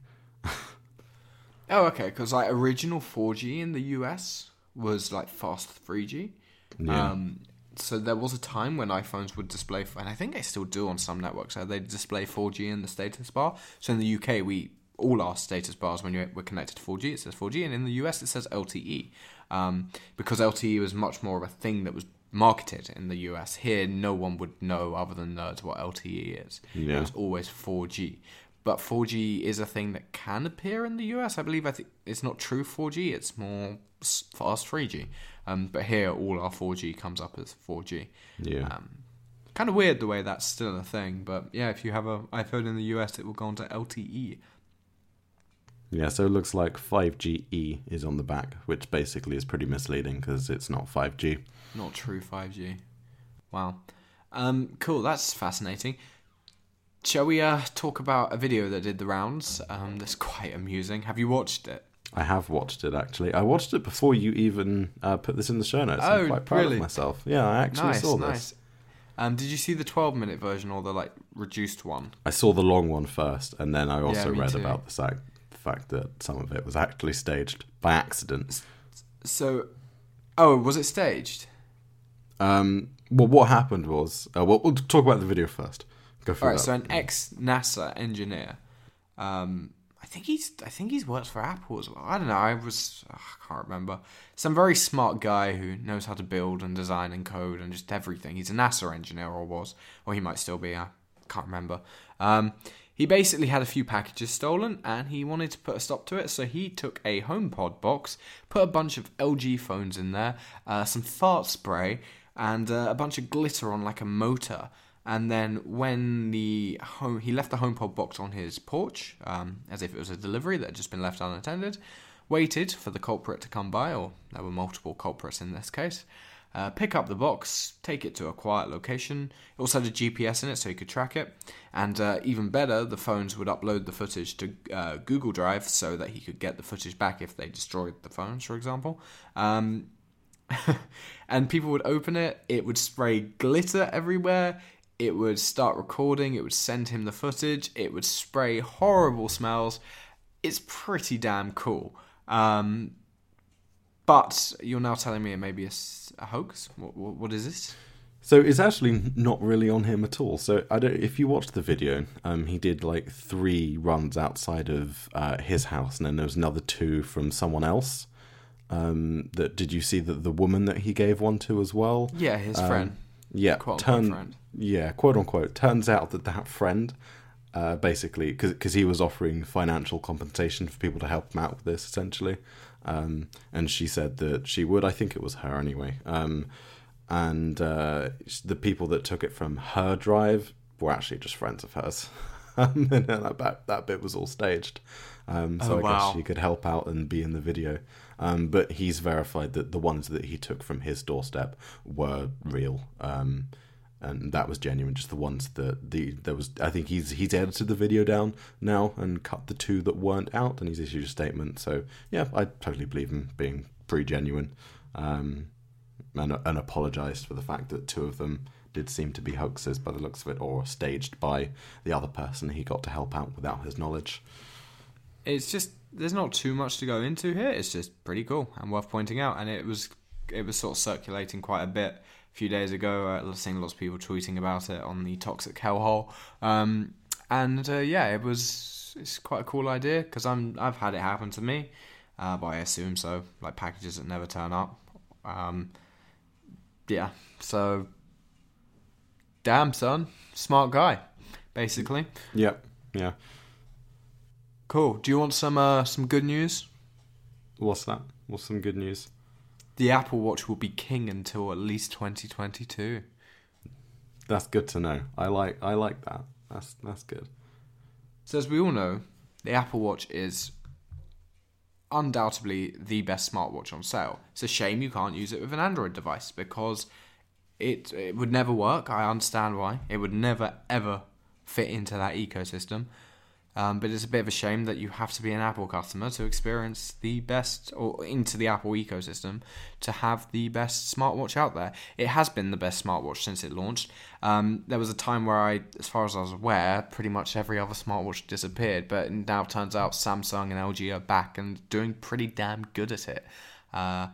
Oh, okay. Because like original 4G in the US was like fast 3G.
Yeah.
Um, so there was a time when iPhones would display, and I think they still do on some networks. So they display 4G in the status bar. So in the UK, we all our status bars when you're, we're connected to 4G, it says 4G, and in the US it says LTE. Um, because LTE was much more of a thing that was marketed in the US. Here, no one would know other than nerds what LTE is.
Yeah.
It was always 4G. But 4G is a thing that can appear in the US. I believe I think it's not true 4G. It's more fast 3G. Um, but here, all our 4G comes up as 4G.
Yeah.
Um, kind of weird the way that's still a thing. But yeah, if you have a iPhone in the US, it will go on to. LTE.
yeah, so it looks like 5GE is on the back, which basically is pretty misleading because it's not 5G.
Not true 5G. Wow. Um, cool. That's fascinating. Shall we uh, talk about a video that did the rounds? Um, that's quite amusing. Have you watched it?
I have watched it actually. I watched it before you even uh, put this in the show notes.
Oh,
I'm quite proud
really?
of myself. Yeah, I actually
nice,
saw this.
nice. Um, did you see the 12 minute version or the like reduced one?
I saw the long one first, and then I also
me
read
too.
about the fact, the fact that some of it was actually staged by accident.
So, oh, was it staged?
Um, well, what happened was, uh, well, we'll talk about the video first. Go for
All right.
that.
So an ex NASA engineer. Um, I think he's I think he's works for Apple as well. I don't know. I was ugh, I can't remember. Some very smart guy who knows how to build and design and code and just everything. He's a NASA engineer or was, or he might still be. I can't remember. Um, he basically had a few packages stolen and he wanted to put a stop to it. So he took a HomePod box, put a bunch of LG phones in there, uh, some fart spray, and uh, a bunch of glitter on like a motor. And then when the home, he left the HomePod box on his porch, um, as if it was a delivery that had just been left unattended. Waited for the culprit to come by, or there were multiple culprits in this case. Uh, pick up the box, take it to a quiet location. It also had a GPS in it, so you could track it. And uh, even better, the phones would upload the footage to uh, Google Drive so that he could get the footage back if they destroyed the phones, for example. Um, and people would open it, it would spray glitter everywhere, it would start recording, it would send him the footage, it would spray horrible smells. It's pretty damn cool. Um, but you're now telling me it may be a hoax? What, what, what is this?
So it's actually not really on him at all. So I don't. If you watch the video, um, he did like three runs outside of uh, his house, and then there was another two from someone else. Um, that did you see that the woman that he gave one to as well?
Yeah, his
Um,
friend.
Yeah,
Quote, unquote
turn-
friend.
Yeah, quote unquote. Turns out that that friend, uh, basically, because he was offering financial compensation for people to help him out with this, essentially, um, and she said that she would. I think it was her anyway. Um, and uh, the people that took it from her drive were actually just friends of hers. Um, and that, that, that bit was all staged. Um, so
Oh,
I
wow.
guess she could help out and be in the video. Um, but he's verified that the ones that he took from his doorstep were real. Um, and that was genuine. Just the ones that the there was. I think he's he's edited the video down now and cut the two that weren't out, and he's issued a statement. So yeah, I totally believe him being pretty genuine, um, and and apologized for the fact that two of them did seem to be hoaxes by the looks of it, or staged by the other person he got to help out without his knowledge.
It's just there's not too much to go into here. It's just pretty cool and worth pointing out. And it was it was sort of circulating quite a bit a few days ago. Was seeing lots of people tweeting about it on the toxic hellhole. Um, and uh, yeah, it was it's quite a cool idea because I'm I've had it happen to me. uh, but I assume so. Like packages that never turn up. Um, yeah, so damn son, smart guy, basically.
Yeah, yeah.
Cool. Do you want some uh, some good news?
What's that? What's some good news?
The Apple Watch will be king until at least 2022.
That's good to know. I like I like that. That's that's good.
So as we all know, the Apple Watch is undoubtedly the best smartwatch on sale. It's a shame you can't use it with an Android device because it it would never work. I understand why. It would never ever fit into that ecosystem. Um, but it's a bit of a shame that you have to be an Apple customer to experience the best, or into the Apple ecosystem, to have the best smartwatch out there. It has been the best smartwatch since it launched. Um, there was a time where I, as far as I was aware, pretty much every other smartwatch disappeared, but now turns out Samsung and LG are back and doing pretty damn good at it. Uh,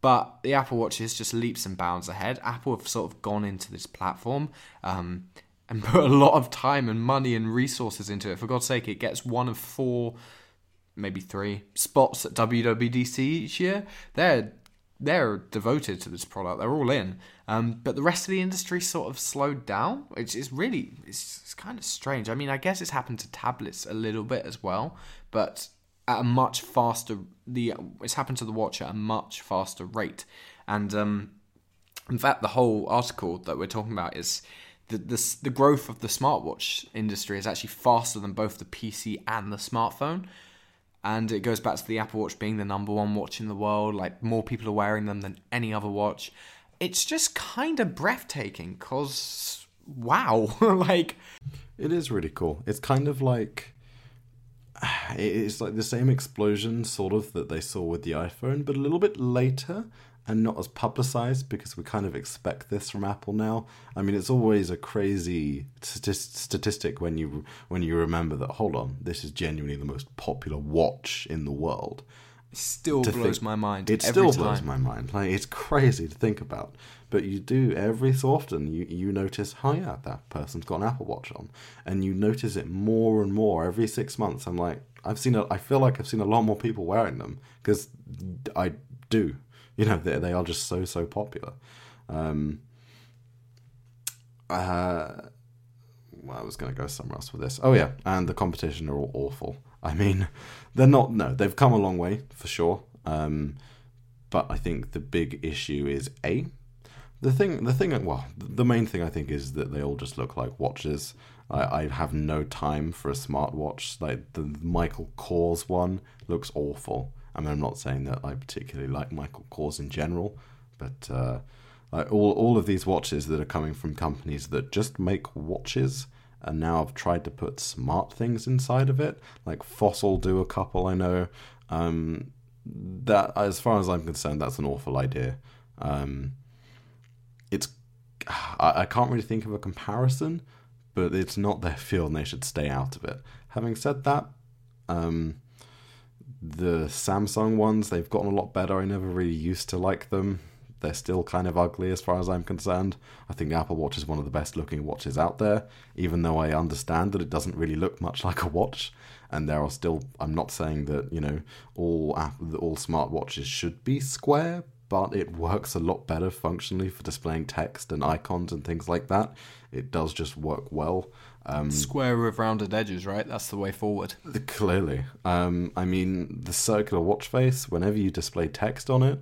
but the Apple Watch is just leaps and bounds ahead. Apple have sort of gone into this platform. Um, and put a lot of time and money and resources into it. For God's sake, it gets one of four, maybe three spots at WWDC each year. They're they're devoted to this product. They're all in. Um, but the rest of the industry sort of slowed down, which is really it's, it's kind of strange. I mean, I guess it's happened to tablets a little bit as well, but at a much faster the it's happened to the watch at a much faster rate. And um, in fact, the whole article that we're talking about is the, the the growth of the smartwatch industry is actually faster than both the PC and the smartphone. And it goes back to the Apple Watch being the number one watch in the world. Like more people are wearing them than any other watch. It's just kind of breathtaking. Cause wow, like
It is really cool. It's kind of like it's like the same explosion sort of that they saw with the iPhone, but a little bit later and not as publicized because we kind of expect this from Apple now. I mean, it's always a crazy statist- statistic when you when you remember that. Hold on, this is genuinely the most popular watch in the world.
it still
To
blows
think-
my mind.
It still blows my mind. Like it's crazy to think about. But you do every so often. You you notice, oh yeah, that person's got an Apple Watch on, and you notice it more and more every six months. I'm like, I've seen. A, I feel like I've seen a lot more people wearing them because I do. You know, they they are just so so popular. Um, uh, well, I was going to go somewhere else with this. Oh yeah, and the competition are all awful. I mean, they're not. No, they've come a long way for sure. Um, but I think the big issue is a the thing. The thing. Well, the main thing I think is that they all just look like watches. I, I have no time for a smartwatch. Like the Michael Kors one looks awful. I mean, I'm not saying that I particularly like Michael Kors in general, but uh, like all all of these watches that are coming from companies that just make watches and now have tried to put smart things inside of it. Like Fossil do a couple, I know. Um, that, as far as I'm concerned, that's an awful idea. Um, it's I, I can't really think of a comparison, but it's not their field and they should stay out of it. Having said that, um, the Samsung ones they've gotten a lot better. I never really used to like them. They're still kind of ugly as far as I'm concerned. I think the Apple Watch is one of the best looking watches out there, even though I understand that it doesn't really look much like a watch. And there are still, I'm not saying that, you know, all app, all smart watches should be square, but it works a lot better functionally for displaying text and icons and things like that. It does just work well. Um,
Square with rounded edges, right? That's the way forward.
Clearly. Um, I mean, the circular watch face, whenever you display text on it,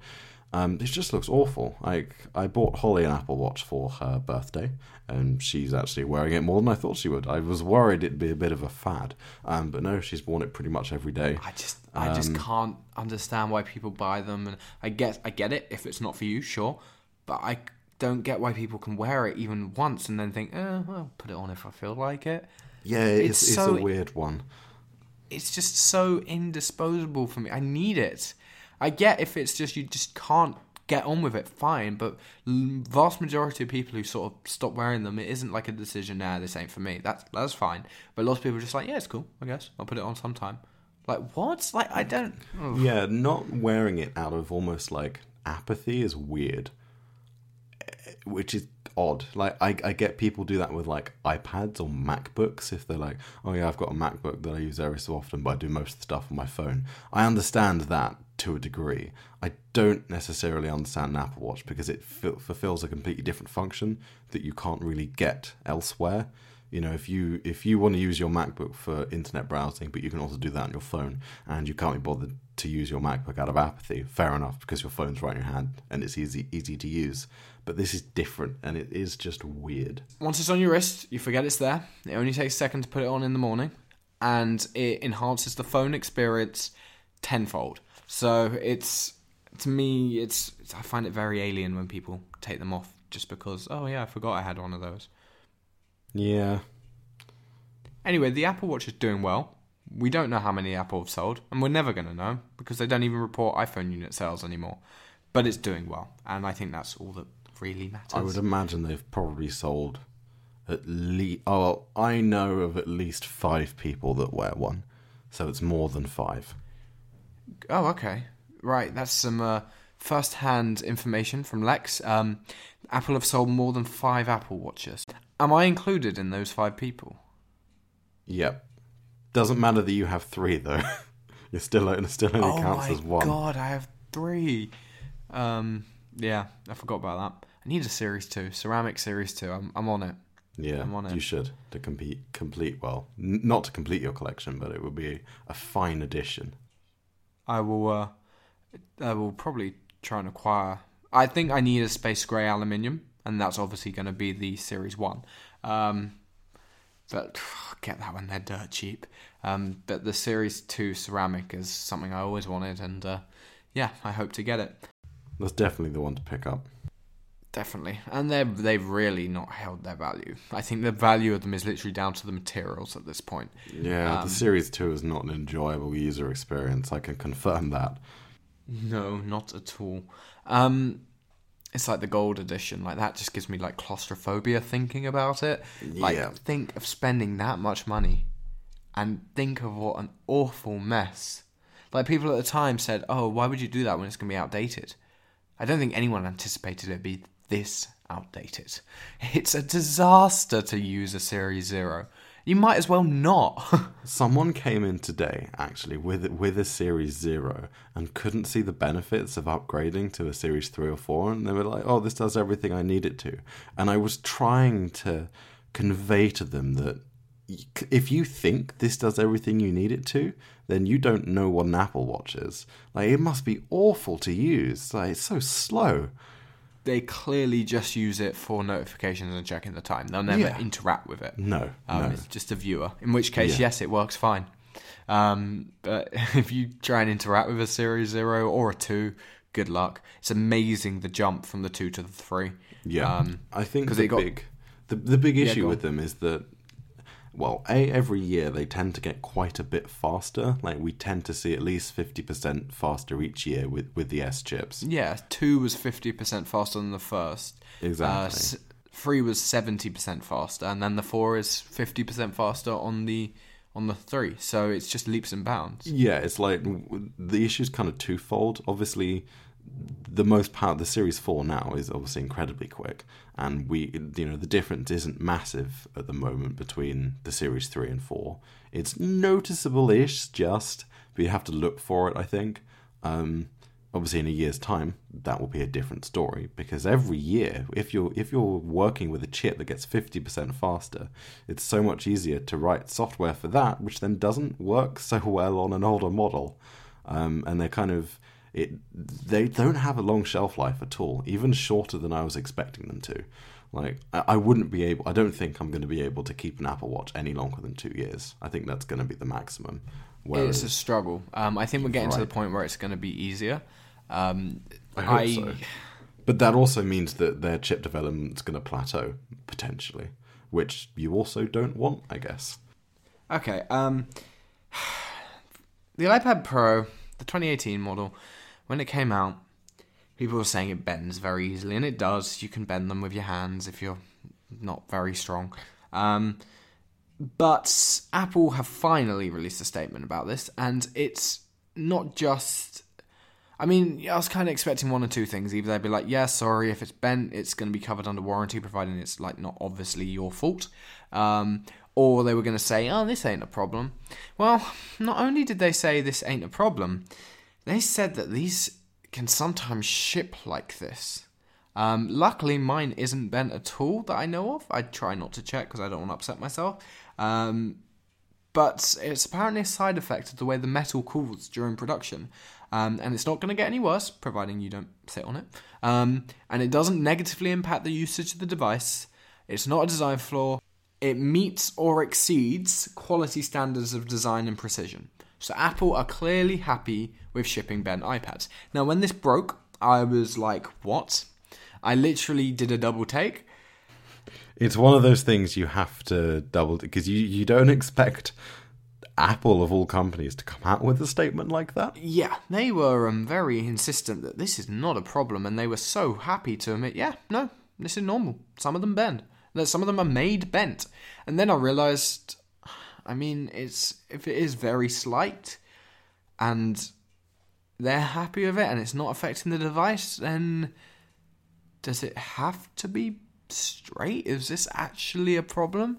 um, it just looks awful. Like, I bought Holly an Apple Watch for her birthday, and she's actually wearing it more than I thought she would. I was worried it'd be a bit of a fad, um, but no, she's worn it pretty much every day.
I just I just can't understand why people buy them and I get I get it if it's not for you, sure. But I don't get why people can wear it even once and then think, eh, well, put it on if I feel like it.
Yeah, it's,
It's
it's, a weird one.
It's just so indisposable for me. I need it. I get if it's just you just can't get on with it, fine. But vast majority of people who sort of stop wearing them, it isn't like a decision. Nah, this ain't for me. That's that's fine. But lots of people are just like, yeah, it's cool. I guess I'll put it on sometime. Like what? Like I don't. ugh.
Yeah, not wearing it out of almost like apathy is weird. Which is odd. Like I, I get people do that with like iPads or MacBooks if they're like, oh yeah, I've got a MacBook that I use every so often, but I do most of the stuff on my phone. I understand that to a degree. I don't necessarily understand an Apple Watch because it f- fulfills a completely different function that you can't really get elsewhere. You know, if you if you want to use your MacBook for internet browsing, but you can also do that on your phone, and you can't be bothered to use your MacBook out of apathy, fair enough, because your phone's right in your hand and it's easy easy to use. But this is different, and it is just weird.
Once it's on your wrist, you forget it's there. It only takes a second to put it on in the morning, and it enhances the phone experience tenfold. So it's to me, it's I find it very alien when people take them off just because. Oh yeah, I forgot I had one of those.
Yeah,
Anyway, the Apple Watch is doing well. We don't know how many Apple have sold, and we're never going to know because they don't even report iPhone unit sales anymore. But it's doing well, and I think that's all that really matters.
I would imagine they've probably sold at least. Oh, I know of at least five people that wear one, so it's more than five.
Oh, okay. Right, that's some uh, first hand information from Lex. Um, Apple have sold more than five Apple Watches. Am I included in those five people?
Yep. Doesn't matter that you have three though. You're still it still only
oh
counts as one.
god, I have three. Um, yeah, I forgot about that. Need a Series 2, Ceramic Series 2. I'm, I'm on it.
Yeah,
I'm on it.
you should to compete complete well, N- not to complete your collection, but it would be a fine addition.
I will. Uh, I will probably try and acquire. I think I need a space grey aluminium, and that's obviously going to be the Series One. Um, but get that one; they're dirt cheap. Um, but the Series Two ceramic is something I always wanted, and uh, yeah, I hope to get it.
That's definitely the one to pick up.
Definitely, and they they've really not held their value. I think the value of them is literally down to the materials at this point.
Yeah,
Um,
the Series 2 is not an enjoyable user experience. I can confirm that.
No, not at all. Um, it's like the gold edition. Like that just gives me like claustrophobia thinking about it. Like
Yeah.
think of spending that much money, and think of what an awful mess. Like people at the time said, "Oh, why would you do that when it's going to be outdated?" I don't think anyone anticipated it'd be this outdated. It's a disaster to use a Series Zero. You might as well not.
Someone came in today actually with with a Series Zero and couldn't see the benefits of upgrading to a Series Three or Four, and they were like, "Oh, this does everything I need it to." And I was trying to convey to them that if you think this does everything you need it to, then you don't know what an Apple Watch is. Like it must be awful to use. Like it's so slow.
They clearly just use it for notifications and checking the time. They'll never
Yeah.
interact with it.
No,
Um,
no.
It's just a viewer. In which case,
Yeah.
yes, it works fine. Um, but if you try and interact with a Series Zero or a Two, good luck. It's amazing the jump from the two to the three.
Yeah,
Um,
I think the
they got-
big the the big issue
go
with them is that well, a every year they tend to get quite a bit faster. Like we tend to see at least fifty percent faster each year with with the S chips.
yeah, two was fifty percent faster than the first.
Exactly.
Uh, s- three was seventy percent faster, and then the four is fifty percent faster on the on the three. So it's just leaps and bounds.
Yeah, it's like the issue's kind of twofold. Obviously, the most power the Series Four now is obviously incredibly quick, and we you know the difference isn't massive at the moment between the Series Three and Four. It's noticeable-ish, just but you have to look for it. I think. Um, obviously, in a year's time, that will be a different story because every year, if you're if you're working with a chip that gets fifty percent faster, it's so much easier to write software for that, which then doesn't work so well on an older model. Um, and they're kind of it. They don't have a long shelf life at all, even shorter than I was expecting them to. Like I, I wouldn't be able. I don't think I'm going to be able to keep an Apple Watch any longer than two years. I think that's going to be the maximum. Whereas,
It's a struggle. Um, I think we're getting to the point where it's going to be easier. Um,
I hope so. But that also means that their chip development's going to plateau potentially, which you also don't want, I guess.
Okay. Um, the iPad Pro, the 2018 model, when it came out, people were saying it bends very easily, and it does. You can bend them with your hands if you're not very strong. Um, but Apple have finally released a statement about this, and it's not just. I mean, I was kind of expecting one or two things. Either they'd be like, "Yeah, sorry, if it's bent, it's going to be covered under warranty, providing it's like not obviously your fault," um, or they were going to say, "Oh, this ain't a problem." Well, not only did they say this ain't a problem, they said that these can sometimes ship like this. Um, luckily, mine isn't bent at all that I know of. I try not to check because I don't want to upset myself. Um, but it's apparently a side effect of the way the metal cools during production. Um, and it's not going to get any worse, providing you don't sit on it. Um, and it doesn't negatively impact the usage of the device. It's not a design flaw. It meets or exceeds quality standards of design and precision. So Apple are clearly happy with shipping bent iPads. Now, when this broke, I was like, what? I literally did a double take.
It's one of those things you have to double because you, you don't expect Apple of all companies to come out with a statement like that.
Yeah, they were um, very insistent that this is not a problem, and they were so happy to admit, yeah, no, this is normal. Some of them bend. That some of them are made bent. And then I realized, I mean, it's if it is very slight, and they're happy with it, and it's not affecting the device, then does it have to be straight? Is this actually a problem?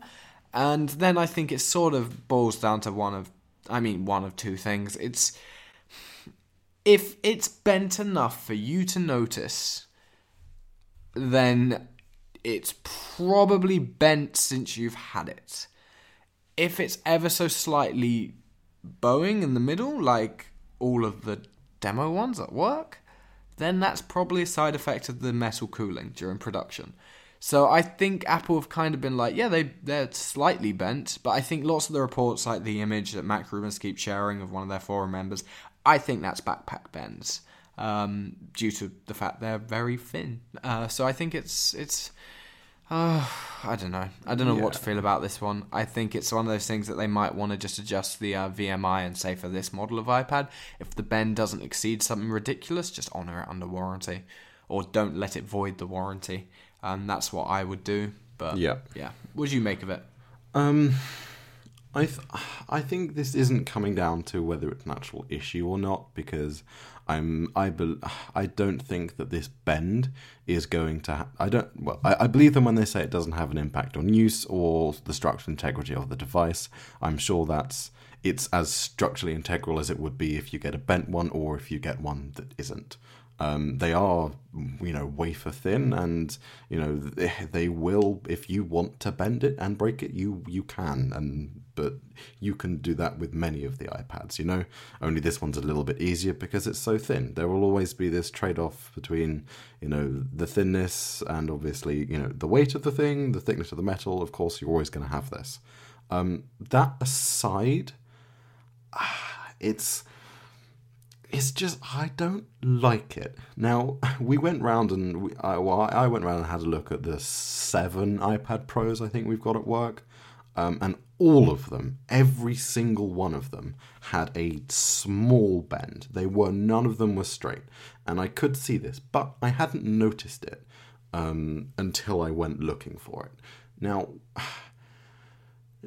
And then I think it sort of boils down to one of, I mean, one of two things. It's if it's bent enough for you to notice, then it's probably bent since you've had it. If it's ever so slightly bowing in the middle, like all of the demo ones at work, then that's probably a side effect of the metal cooling during production. So I think Apple have kind of been like, yeah, they they're slightly bent, but I think lots of the reports, like the image that Mac Rumors keep sharing of one of their forum members, I think that's backpack bends, um, due to the fact they're very thin. Uh, so I think it's it's. Uh, I don't know. I don't know what to feel about this one. I think it's one of those things that they might want to just adjust the uh, VMI and say for this model of iPad, if the bend doesn't exceed something ridiculous, just honor it under warranty, or don't let it void the warranty. And that's what I would do. But
Yeah.
yeah. What do you make of it?
Um, I th- I think this isn't coming down to whether it's an actual issue or not because I'm I bel I don't think that this bend is going to ha- I don't well I, I believe them when they say it doesn't have an impact on use or the structural integrity of the device. I'm sure that's it's as structurally integral as it would be if you get a bent one or if you get one that isn't. Um, they are, you know, wafer thin, and you know they, they will. If you want to bend it and break it, you you can, and but you can do that with many of the iPads. You know, only this one's a little bit easier because it's so thin. There will always be this trade-off between you know the thinness and obviously you know the weight of the thing, the thickness of the metal. Of course, you're always going to have this. Um, that aside, it's it's just I don't like it. Now we went round and we, I, well, I went round and had a look at the seven iPad Pros I think we've got at work, um, and all of them, every single one of them, had a small bend. They were none of them were straight, and I could see this, but I hadn't noticed it um, until I went looking for it. Now.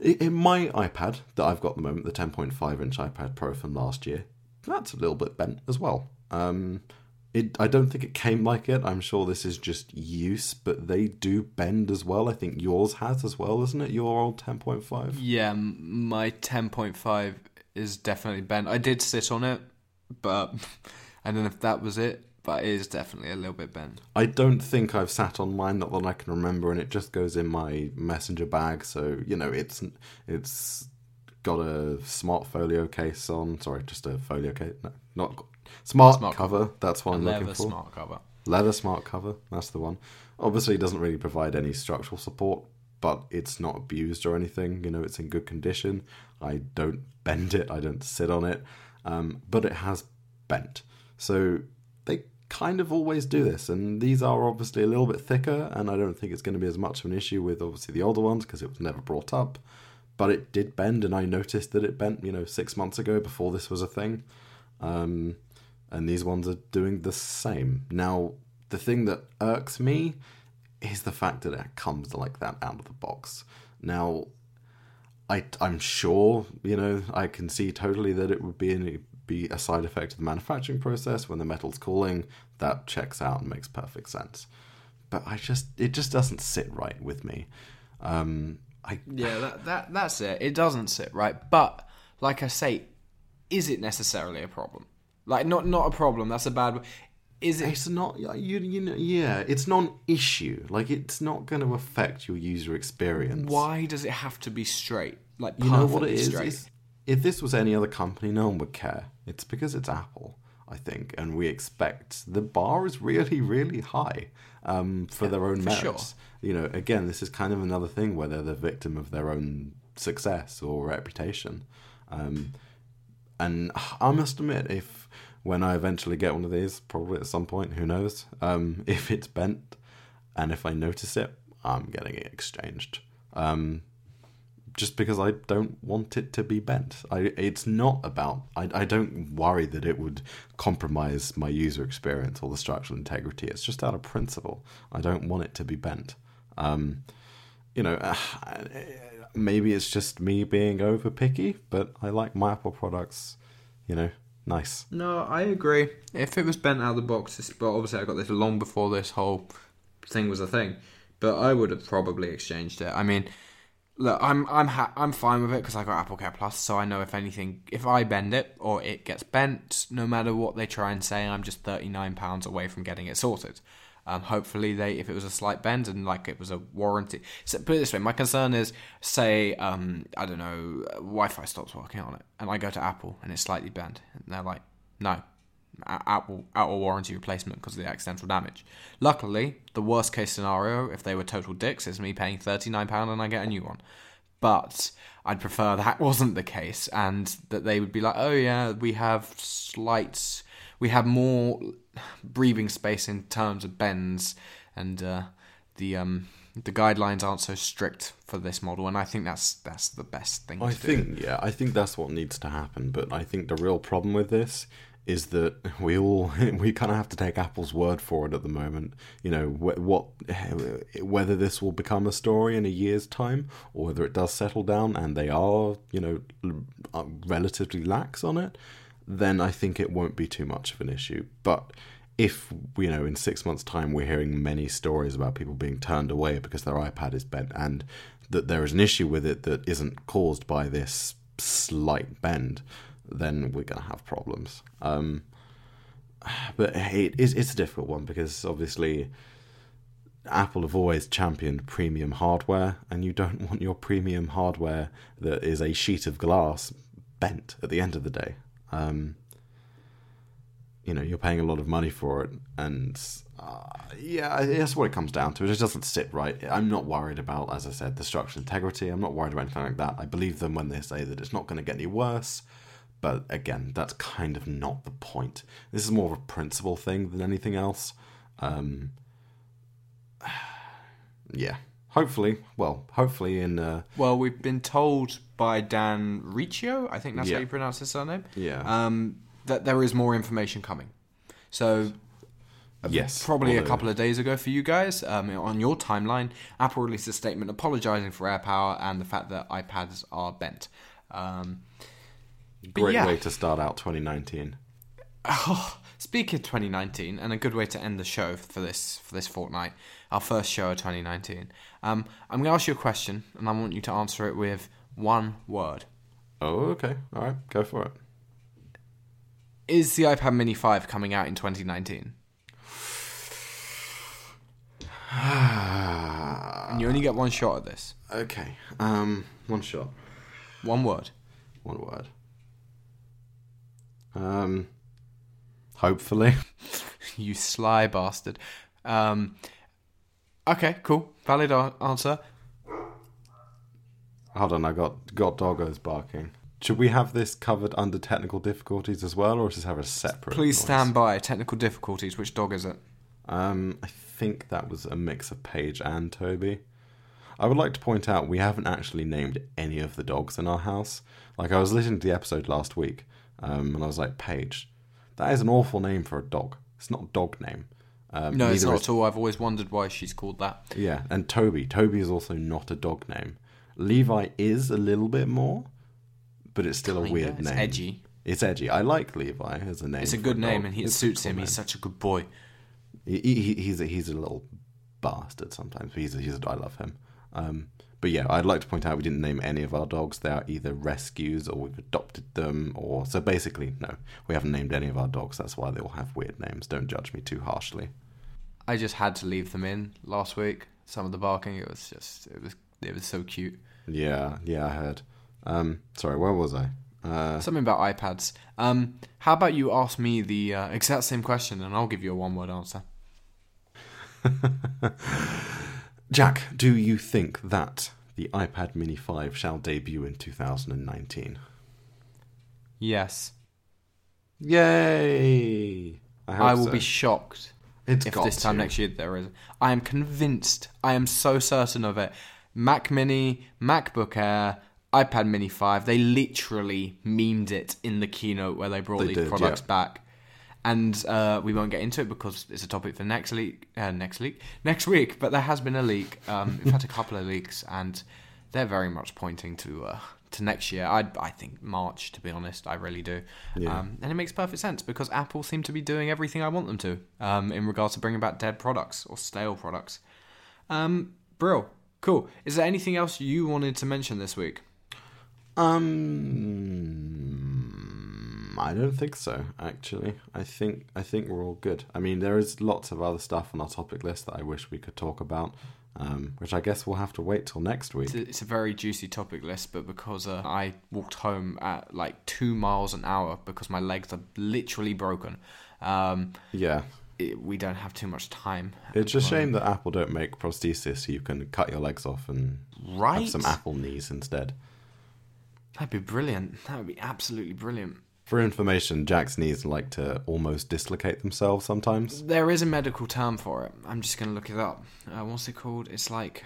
In my iPad that I've got at the moment, the 10.5 inch iPad Pro from last year, that's a little bit bent as well. Um, it, I don't think it came like it. I'm sure this is just use, but they do bend as well. I think yours has as well, isn't it? Your old 10.5.
Yeah, my 10.5 is definitely bent. I did sit on it, but I don't know if that was it, but it is definitely a little bit bent.
I don't think I've sat on mine, not that I can remember, and it just goes in my messenger bag. So you know, it's it's got a smart folio case on. Sorry, just a folio case. No, not smart,
Smart
cover. That's what I'm
Leather
looking for.
smart cover.
Leather smart cover, that's the one. Obviously, it doesn't really provide any structural support, but it's not abused or anything. You know, it's in good condition. I don't bend it, I don't sit on it, um, but it has bent. So they kind of always do this, and these are obviously a little bit thicker, and I don't think it's going to be as much of an issue with obviously the older ones because it was never brought up. But it did bend, and I noticed that it bent, you know, six months ago before this was a thing. Um, and these ones are doing the same. Now, the thing that irks me is the fact that it comes like that out of the box. Now, I, I'm sure, you know, I can see totally that it would be an, be a side effect of the manufacturing process when the metal's cooling. That checks out and makes perfect sense. But I just it just doesn't sit right with me. Um, I
Yeah, that, that that's it. It doesn't sit right. But like I say, is it necessarily a problem? Like not not a problem. That's a bad. Is it?
It's not you, you know yeah, it's not an issue. Like it's not going to affect your user experience.
Why does it have to be straight? Like
You know what it is? It's- if this was any other company, no one would care. It's because it's Apple, I think, and we expect the bar is really, really high um, for their own
for sure.
merits. You know, again, this is kind of another thing where they're the victim of their own success or reputation. Um, and I must admit, if when I eventually get one of these, probably at some point, who knows, um, if it's bent and if I notice it, I'm getting it exchanged. Um, just because I don't want it to be bent. I, it's not about. I, I don't worry that it would compromise my user experience or the structural integrity. It's just out of principle. I don't want it to be bent. Um, you know, maybe it's just me being over picky, but I like my Apple products. You know, nice.
No, I agree. If it was bent out of the box, but obviously I got this long before this whole thing was a thing. But I would have probably exchanged it. I mean, look, I'm I'm ha- I'm fine with it because I got AppleCare Plus, so I know if anything, if I bend it or it gets bent, no matter what they try and say, I'm just thirty nine pounds away from getting it sorted. Um, hopefully, they if it was a slight bend and like it was a warranty. So put it this way, my concern is, say, um, I don't know, Wi-Fi stops working on it, and I go to Apple and it's slightly bent, and they're like, no, Apple out of warranty replacement because of the accidental damage. Luckily, the worst case scenario, if they were total dicks, is me paying thirty nine pound and I get a new one. But I'd prefer that wasn't the case, and that they would be like, oh yeah, we have slight, we have more breathing space in terms of bends, and uh, the um the guidelines aren't so strict for this model, and I think that's that's the best thing
I
to do.
think, yeah, I think that's what needs to happen. But I think the real problem with this is that we all we kind of have to take Apple's word for it at the moment. You know, wh- what whether this will become a story in a year's time or whether it does settle down and they are, you know, uh, relatively lax on it, then I think it won't be too much of an issue. But if you know in six months' time we're hearing many stories about people being turned away because their iPad is bent and that there is an issue with it that isn't caused by this slight bend, then we're going to have problems. Um, but it is it's a difficult one because obviously Apple have always championed premium hardware, and you don't want your premium hardware that is a sheet of glass bent at the end of the day. Um, you know, you're paying a lot of money for it, and uh, yeah, that's what it comes down to. It just doesn't sit right. I'm not worried about, as I said, the structural integrity. I'm not worried about anything like that. I believe them when they say that it's not going to get any worse. But again, that's kind of not the point. This is more of a principle thing than anything else. Um, yeah. Hopefully, well, hopefully in uh,
Well, we've been told by Dan Riccio, I think that's
Yeah.
how you pronounce his surname.
Yeah.
Um, that there is more information coming. So
yes,
probably a couple of days ago for you guys um, on your timeline, Apple released a statement apologizing for AirPower and the fact that iPads are bent. Um,
great
yeah.
way to start out 2019.
Oh, speaking of 2019, and a good way to end the show for this for this fortnight, our first show of 2019. Um, I'm going to ask you a question, and I want you to answer it with one word.
Oh, okay, all right, go for it.
Is the iPad Mini 5 coming out in 2019? And you only get one shot at this.
okay, um, one shot,
One word.
one word. Um, hopefully.
You sly bastard. Um, okay, cool. Valid answer.
Hold on, I got got doggos barking. Should we have this covered under technical difficulties as well, or just have a separate?
Please
noise?
stand by. Technical difficulties. Which dog is it?
Um, I think that was a mix of Paige and Toby. I would like to point out we haven't actually named any of the dogs in our house. Like I was listening to the episode last week, um, and I was like, Paige, that is an awful name for a dog. It's not a dog name. Um,
No, it's not
is-
at all. I've always wondered why she's called that.
Yeah, and Toby. Toby is also not a dog name. Levi is a little bit more, but it's still a
Kinda.
weird
It's
name.
edgy.
It's edgy. I like Levi as a name.
It's a good name, and he, it suits him.
name.
He's such a good boy.
He, he, he's a, he's a little bastard sometimes. But he's a, he's a, I love him. Um, but yeah, I'd like to point out we didn't name any of our dogs. They are either rescues or we've adopted them, or so basically, no, we haven't named any of our dogs. That's why they all have weird names. Don't judge me too harshly.
I just had to leave them in last week. Some of the barking, it was just, it was, it was so cute.
Yeah, yeah, I heard. Um, sorry, where was I? Uh,
Something about iPads. Um, how about you ask me the uh, exact same question, and I'll give you a one-word answer.
Jack, do you think that the iPad Mini 5 shall debut in 2019?
Yes,
Yay! I,
I will
so.
be shocked
It's
if
got
this time
to.
next year there is. I am convinced. I am so certain of it. Mac Mini, MacBook Air, iPad Mini 5, they literally memed it in the keynote where they brought
They
these
did,
products
yeah.
back. And uh, we won't get into it because it's a topic for next leak, uh, next leak, next week. But there has been a leak. Um, we've had a couple of leaks, and they're very much pointing to uh, to next year. I I think March, to be honest, I really do.
Yeah.
Um, and it makes perfect sense because Apple seem to be doing everything I want them to um, in regards to bringing back dead products or stale products. Um, Brill, cool. Is there anything else you wanted to mention this week?
Um, I don't think so. Actually, I think I think we're all good. I mean, there is lots of other stuff on our topic list that I wish we could talk about, um, which I guess we'll have to wait till next week.
It's a, it's a very juicy topic list, but because uh, I walked home at like two miles an hour because my legs are literally broken, um,
Yeah,
it, we don't have too much time.
it's a shame that Apple don't make prosthesis so you can cut your legs off and
Right?
have some Apple knees instead.
That'd be brilliant. That would be absolutely brilliant.
For information, Jack's knees like to almost dislocate themselves sometimes.
There is a medical term for it. I'm just going to look it up. Uh, what's it called? It's like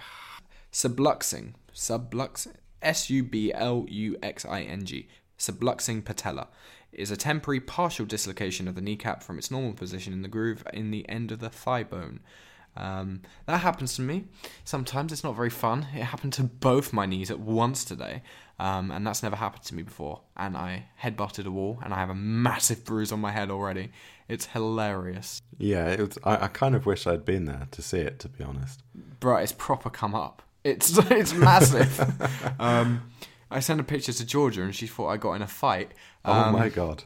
subluxing. Subluxing? S U B L U X I N G. Subluxing patella is a temporary partial dislocation of the kneecap from its normal position in the groove in the end of the thigh bone. Um, that happens to me. Sometimes it's not very fun. It happened to both my knees at once today, um, and that's never happened to me before. And I headbutted a wall, and I have a massive bruise on my head already. It's hilarious.
Yeah, it was, I, I kind of wish I'd been there to see it, to be honest.
Bro, it's proper come up. It's it's massive. um, I sent a picture to Georgia, and she thought I got in a fight.
oh
Um,
my god.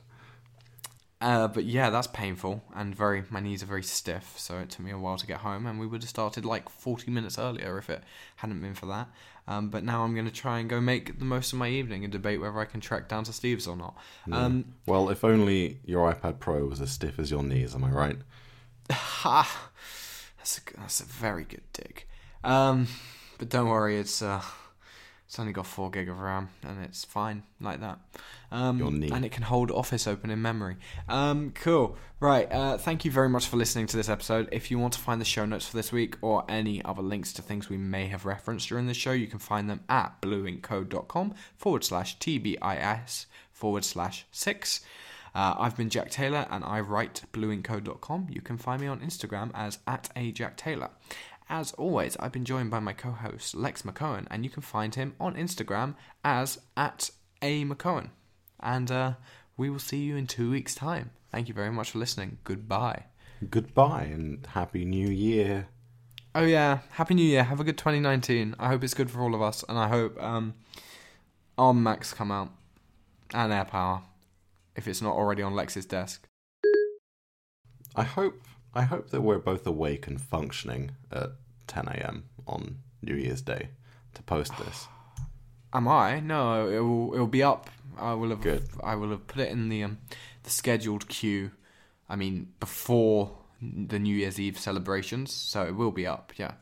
Uh, but yeah, that's painful and very. My knees are very stiff, so it took me a while to get home, and we would have started like forty minutes earlier if it hadn't been for that. Um, but now I'm going to try and go make the most of my evening and debate whether I can track down to Steve's or not. Um,
Well, if only your iPad Pro was as stiff as your knees, am I right?
ha, that's a, that's a very good dig. Um, but don't worry, it's uh, it's only got four gig of RAM, and it's fine like that. Um, and it can hold Office open in memory. Um, cool. Right. Uh, thank you very much for listening to this episode. If you want to find the show notes for this week or any other links to things we may have referenced during the show, you can find them at blueinkcode.com forward slash TBIS forward slash six. Uh, I've been Jack Taylor and I write blueinkcode.com. You can find me on Instagram as at a Jack Taylor. As always, I've been joined by my co-host Lex McCohen, and you can find him on Instagram as at a McCohen. And uh, we will see you in two weeks' time. Thank you very much for listening. Goodbye.
Goodbye and Happy New Year.
Oh yeah, Happy New Year. Have a good 2019. I hope it's good for all of us, and I hope um, ARM Macs come out and AirPower if it's not already on Lex's desk.
I hope I hope that we're both awake and functioning at 10 a.m. on New Year's Day to post this.
Am I? No, it will. It will be up. I will have.
Good.
I will have put it in the um, the scheduled queue. I mean, before the New Year's Eve celebrations, so it will be up. Yeah,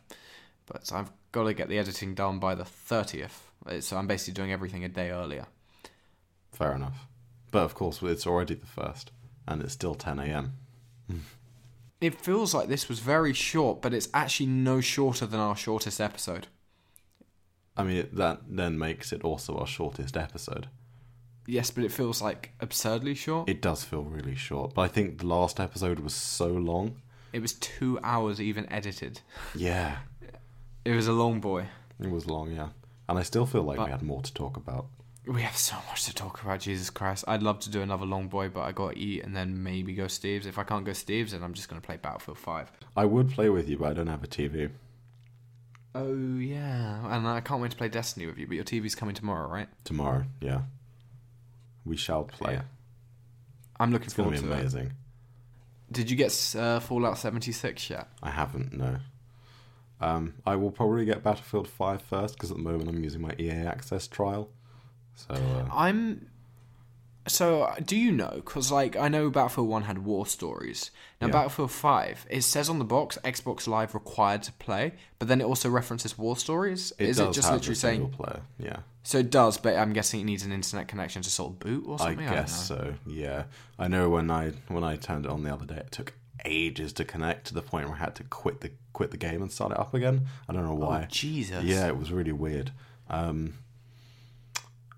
but I've got to get the editing done by the thirtieth. So I'm basically doing everything a day earlier.
Fair enough. But of course, it's already the first, and it's still 10 a.m.
It feels like this was very short, but it's actually no shorter than our shortest episode.
I mean, it, that then makes it also our shortest episode.
Yes, but it feels like absurdly short.
It does feel really short, but I think the last episode was so long.
It was two hours even edited.
Yeah,
It was a long boy.
it was long, yeah. And I still feel like
But-
we had more to talk about.
We have so much to talk about, Jesus Christ. I'd love to do another long boy, but I gotta eat and then maybe go Steve's. If I can't go Steve's, then I'm just gonna play Battlefield 5.
I would play with you, but I don't have a TV
Oh, yeah. And I can't wait to play Destiny with you, but your TV's coming tomorrow, right?
tomorrow. Yeah, we shall play.
Yeah. I'm looking
It's gonna
forward
be
to it.
amazing.
Did you get uh, Fallout 76 yet?
I haven't. No. Um, I will probably get Battlefield 5 first because at the moment I'm using my EA Access trial. So uh,
I'm. So, do you know? Because, like, I know Battlefield 1 had war stories. Now,
Yeah.
Battlefield 5, it says on the box Xbox Live required to play, but then it also references war stories.
it
Is
does
it just
have
literally saying.
player. Yeah,
So, it does, but I'm guessing it needs an internet connection to sort of boot or
I
something? don't
guess so. Yeah, I know when I when I turned it on the other day, it took ages to connect to the point where I had to quit the quit the game and start it up again. I don't know why.
Oh, Jesus.
Yeah, it was really weird. Um,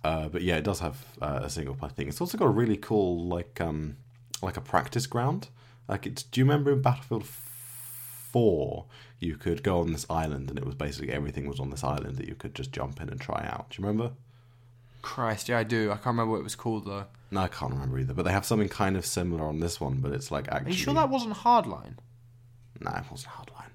uh, but yeah, it does have uh, a single player thing. It's also got a really cool like um, like a practice ground. Like, it's, do you remember in Battlefield Four, you could go on this island and it was basically everything was on this island that you could just jump in and try out. Do you remember?
Christ, yeah, I do. I can't remember what it was called, though.
No, I can't remember either. But they have something kind of similar on this one, but it's like actually.
Are you sure that wasn't Hardline?
Nah, it wasn't Hardline.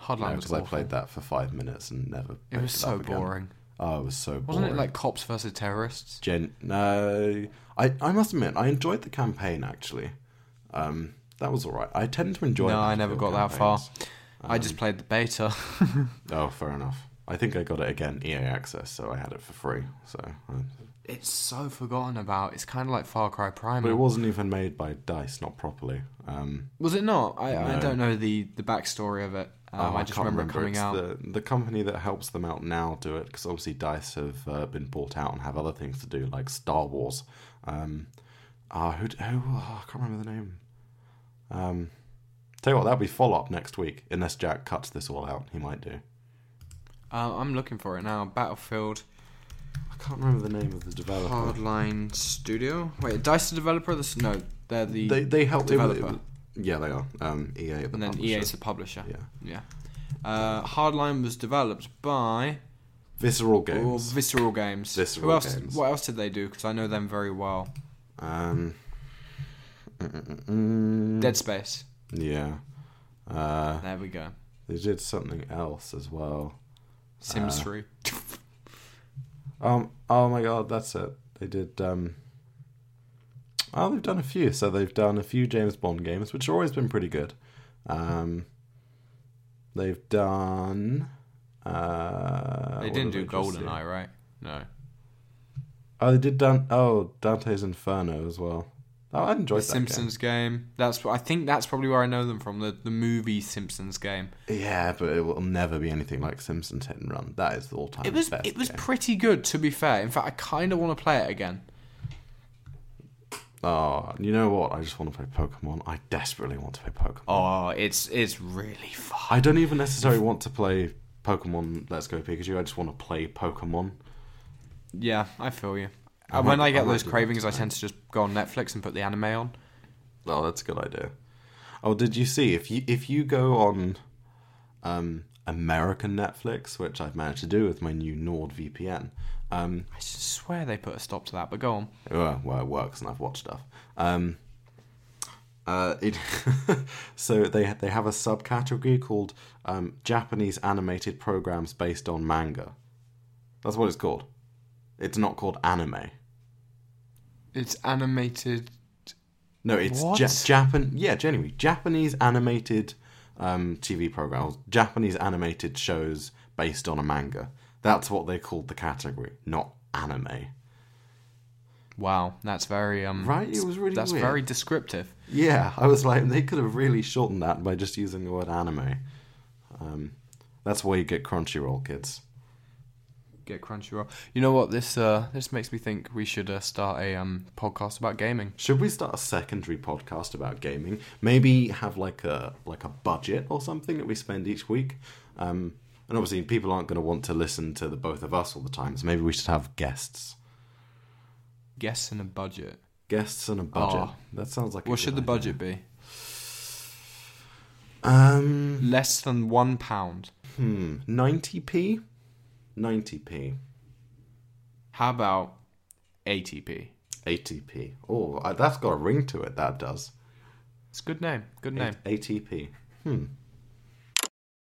Hardline
No,
was
because I played that for five minutes and never.
It was so boring.
Oh, it was so boring.
Wasn't it like cops versus terrorists?
Gen? No, I I must admit I enjoyed the campaign actually. Um, that was all right. I tend to enjoy.
No, I never got
Battlefield
that far.
campaigns.
I just played the beta.
Oh, fair enough. I think I got it again EA Access, so I had it for free. So, uh,
it's so forgotten about. It's kind of like Far Cry Primal.
but it wasn't even made by Dice, not properly. Um,
Was it not? I, I don't know the, the backstory of it. Um,
oh,
I just
can't
remember, coming
It's
out.
The, the company that helps them out now do it because obviously Dice have uh, been bought out and have other things to do, like Star Wars. Um, uh, who, who oh, I can't remember the name. Um, tell you what, that'll be follow up next week, unless Jack cuts this all out. He might do.
Uh, I'm looking for it now. Battlefield
I can't remember the name of the developer.
Hardline Studio. Wait, Dice the developer? This no, they're the
They they helped it
developer.
Yeah, they are. Um, EA, the
and then
publisher.
EA is the publisher.
Yeah.
yeah. Uh, Hardline was developed by
Visceral
or
Games.
Visceral Games.
Visceral
Who else?
Games.
What else did they do? Because I know them very well.
Um, mm, mm, mm,
Dead Space.
Yeah. Uh,
There we go.
they did something else as well.
Sims
Uh,
3.
Um. Oh my god, that's it. They did. Um. Oh, they've done a few. So they've done a few James Bond games, which have always been pretty good. Um. They've done. Uh,
They didn't do? GoldenEye, right? No.
Oh, they did. Dan- oh, Dante's Inferno as well. Oh, I enjoyed
The Simpsons game. That's I think that's probably where I know them from. The the movie Simpsons game.
Game. Yeah, but it will never be anything like Simpsons Hit and Run. That is the all-time
It was
best
it was
game.
pretty good to be fair. In fact, I kind of want to play it again.
Oh, you know what? I just want to play Pokemon. I desperately want to play Pokemon.
Oh, it's it's really fun.
I don't even necessarily want to play Pokemon Let's Go Pikachu. I just want to play Pokemon.
Yeah, I feel you.
I
when
might-
I
I
get
might
those cravings, I tend to just go on Netflix and put the anime on.
Oh, that's a good idea. Oh, did you see if you if you go on um, American Netflix, which I've managed to do with my new NordVPN, um,
I swear they put a stop to that, but go on.
well, well, it works and I've watched stuff. Um, uh, it so they they have a subcategory called um, Japanese animated programs based on manga. That's what it's called. It's not called anime.
It's animated.
No, it's
What?
ja- Japan. Yeah, genuinely Japanese animated um, TV programs, Japanese animated shows based on a manga. That's what they called the category, not anime.
Wow, that's very um.
Right? It was really
That's
weird.
very descriptive.
Yeah, I was like, they could have really shortened that by just using the word anime. Um, that's why you get Crunchyroll, kids.
Get Crunchyroll. You know what? This uh this makes me think we should uh, start a um podcast about gaming.
Should we start a secondary podcast about gaming? Maybe have like a like a budget or something that we spend each week. Um, and obviously, people aren't going to want to listen to the both of us all the time. So maybe we should have guests,
Guests and a budget.
guests and a budget.
Oh.
That sounds like. a
What should the
idea.
budget be?
Um,
Less than one pound.
hmm, ninety p, ninety p.
How about ATP?
ATP. Oh, that's got a ring to it. That does.
It's a good name. Good name.
ATP. Hmm.